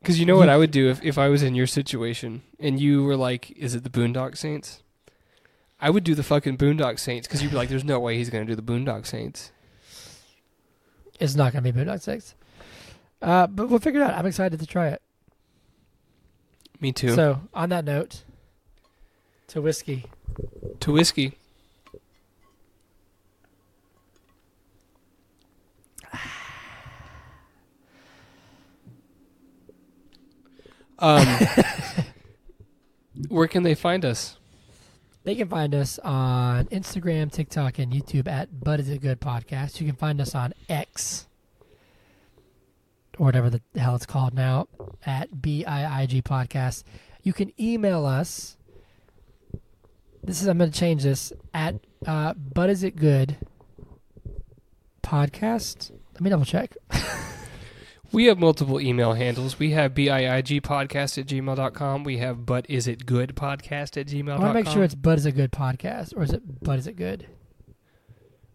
Because you know what I would do if, if I was in your situation and you were like, "Is it the Boondock Saints?" I would do the fucking Boondock Saints because you'd be like, "There's no way he's gonna do the Boondock Saints." it's not gonna be Boondock Six. Uh, but we'll figure it out. I'm excited to try it. Me too. So, on that note, to whiskey. to whiskey. Um, where can they find us? They can find us on Instagram, TikTok, and YouTube at But Is It Good Podcast. You can find us on X, or whatever the hell it's called now, at BIIG Podcast. You can email us. This is, I'm going to change this, at uh, But Is It Good Podcast. Let me double check. We have multiple email handles. We have BIIG podcast at gmail.com. We have But Is It Good Podcast at gmail.com. I want to make sure it's But Is It Good Podcast, or is it But Is It Good?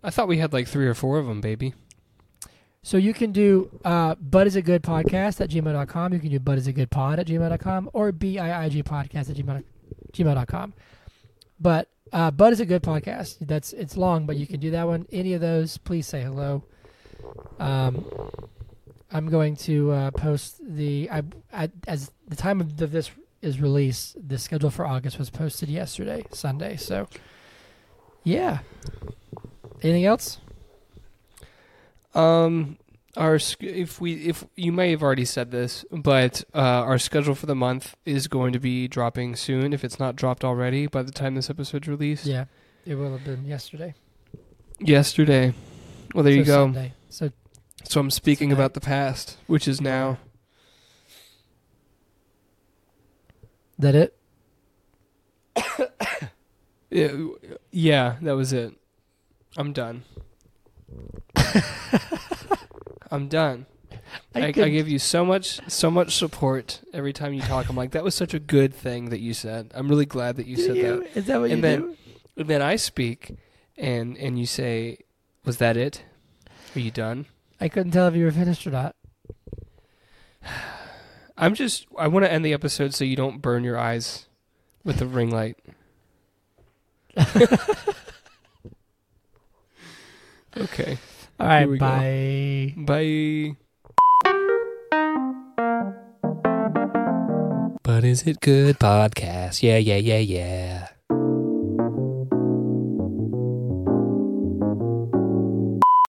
I thought we had like three or four of them, baby. So you can do uh, Bud is a good podcast at gmail.com. You can do but is a good pod at gmail.com or BIIG podcast at gmail, gmail.com. But uh, Bud is a good podcast. That's it's long, but you can do that one. Any of those, please say hello. Um, I'm going to uh, post the I, I as the time of the, this is released. The schedule for August was posted yesterday, Sunday. So, yeah. Anything else? Um, our if we if you may have already said this, but uh, our schedule for the month is going to be dropping soon. If it's not dropped already by the time this episode's released, Yeah, it will have been yesterday. yesterday. Well, there So you go. Sunday. So So I'm speaking Tonight. about the past, which is now. that it? Yeah, yeah, that was it. I'm done. I'm done. I, I, couldn't- give you so much, so much support every time you talk. I'm like, that was such a good thing that you said. I'm really glad that you said that. you? Is that what And you then- do? And then I speak, and and you say, "Was that it? Are you done?" I couldn't tell if you were finished or not. I'm just. I want to end the episode so you don't burn your eyes with the ring light. okay. All right, Here we go. bye. Bye. But is it good podcast? Yeah, yeah, yeah, yeah.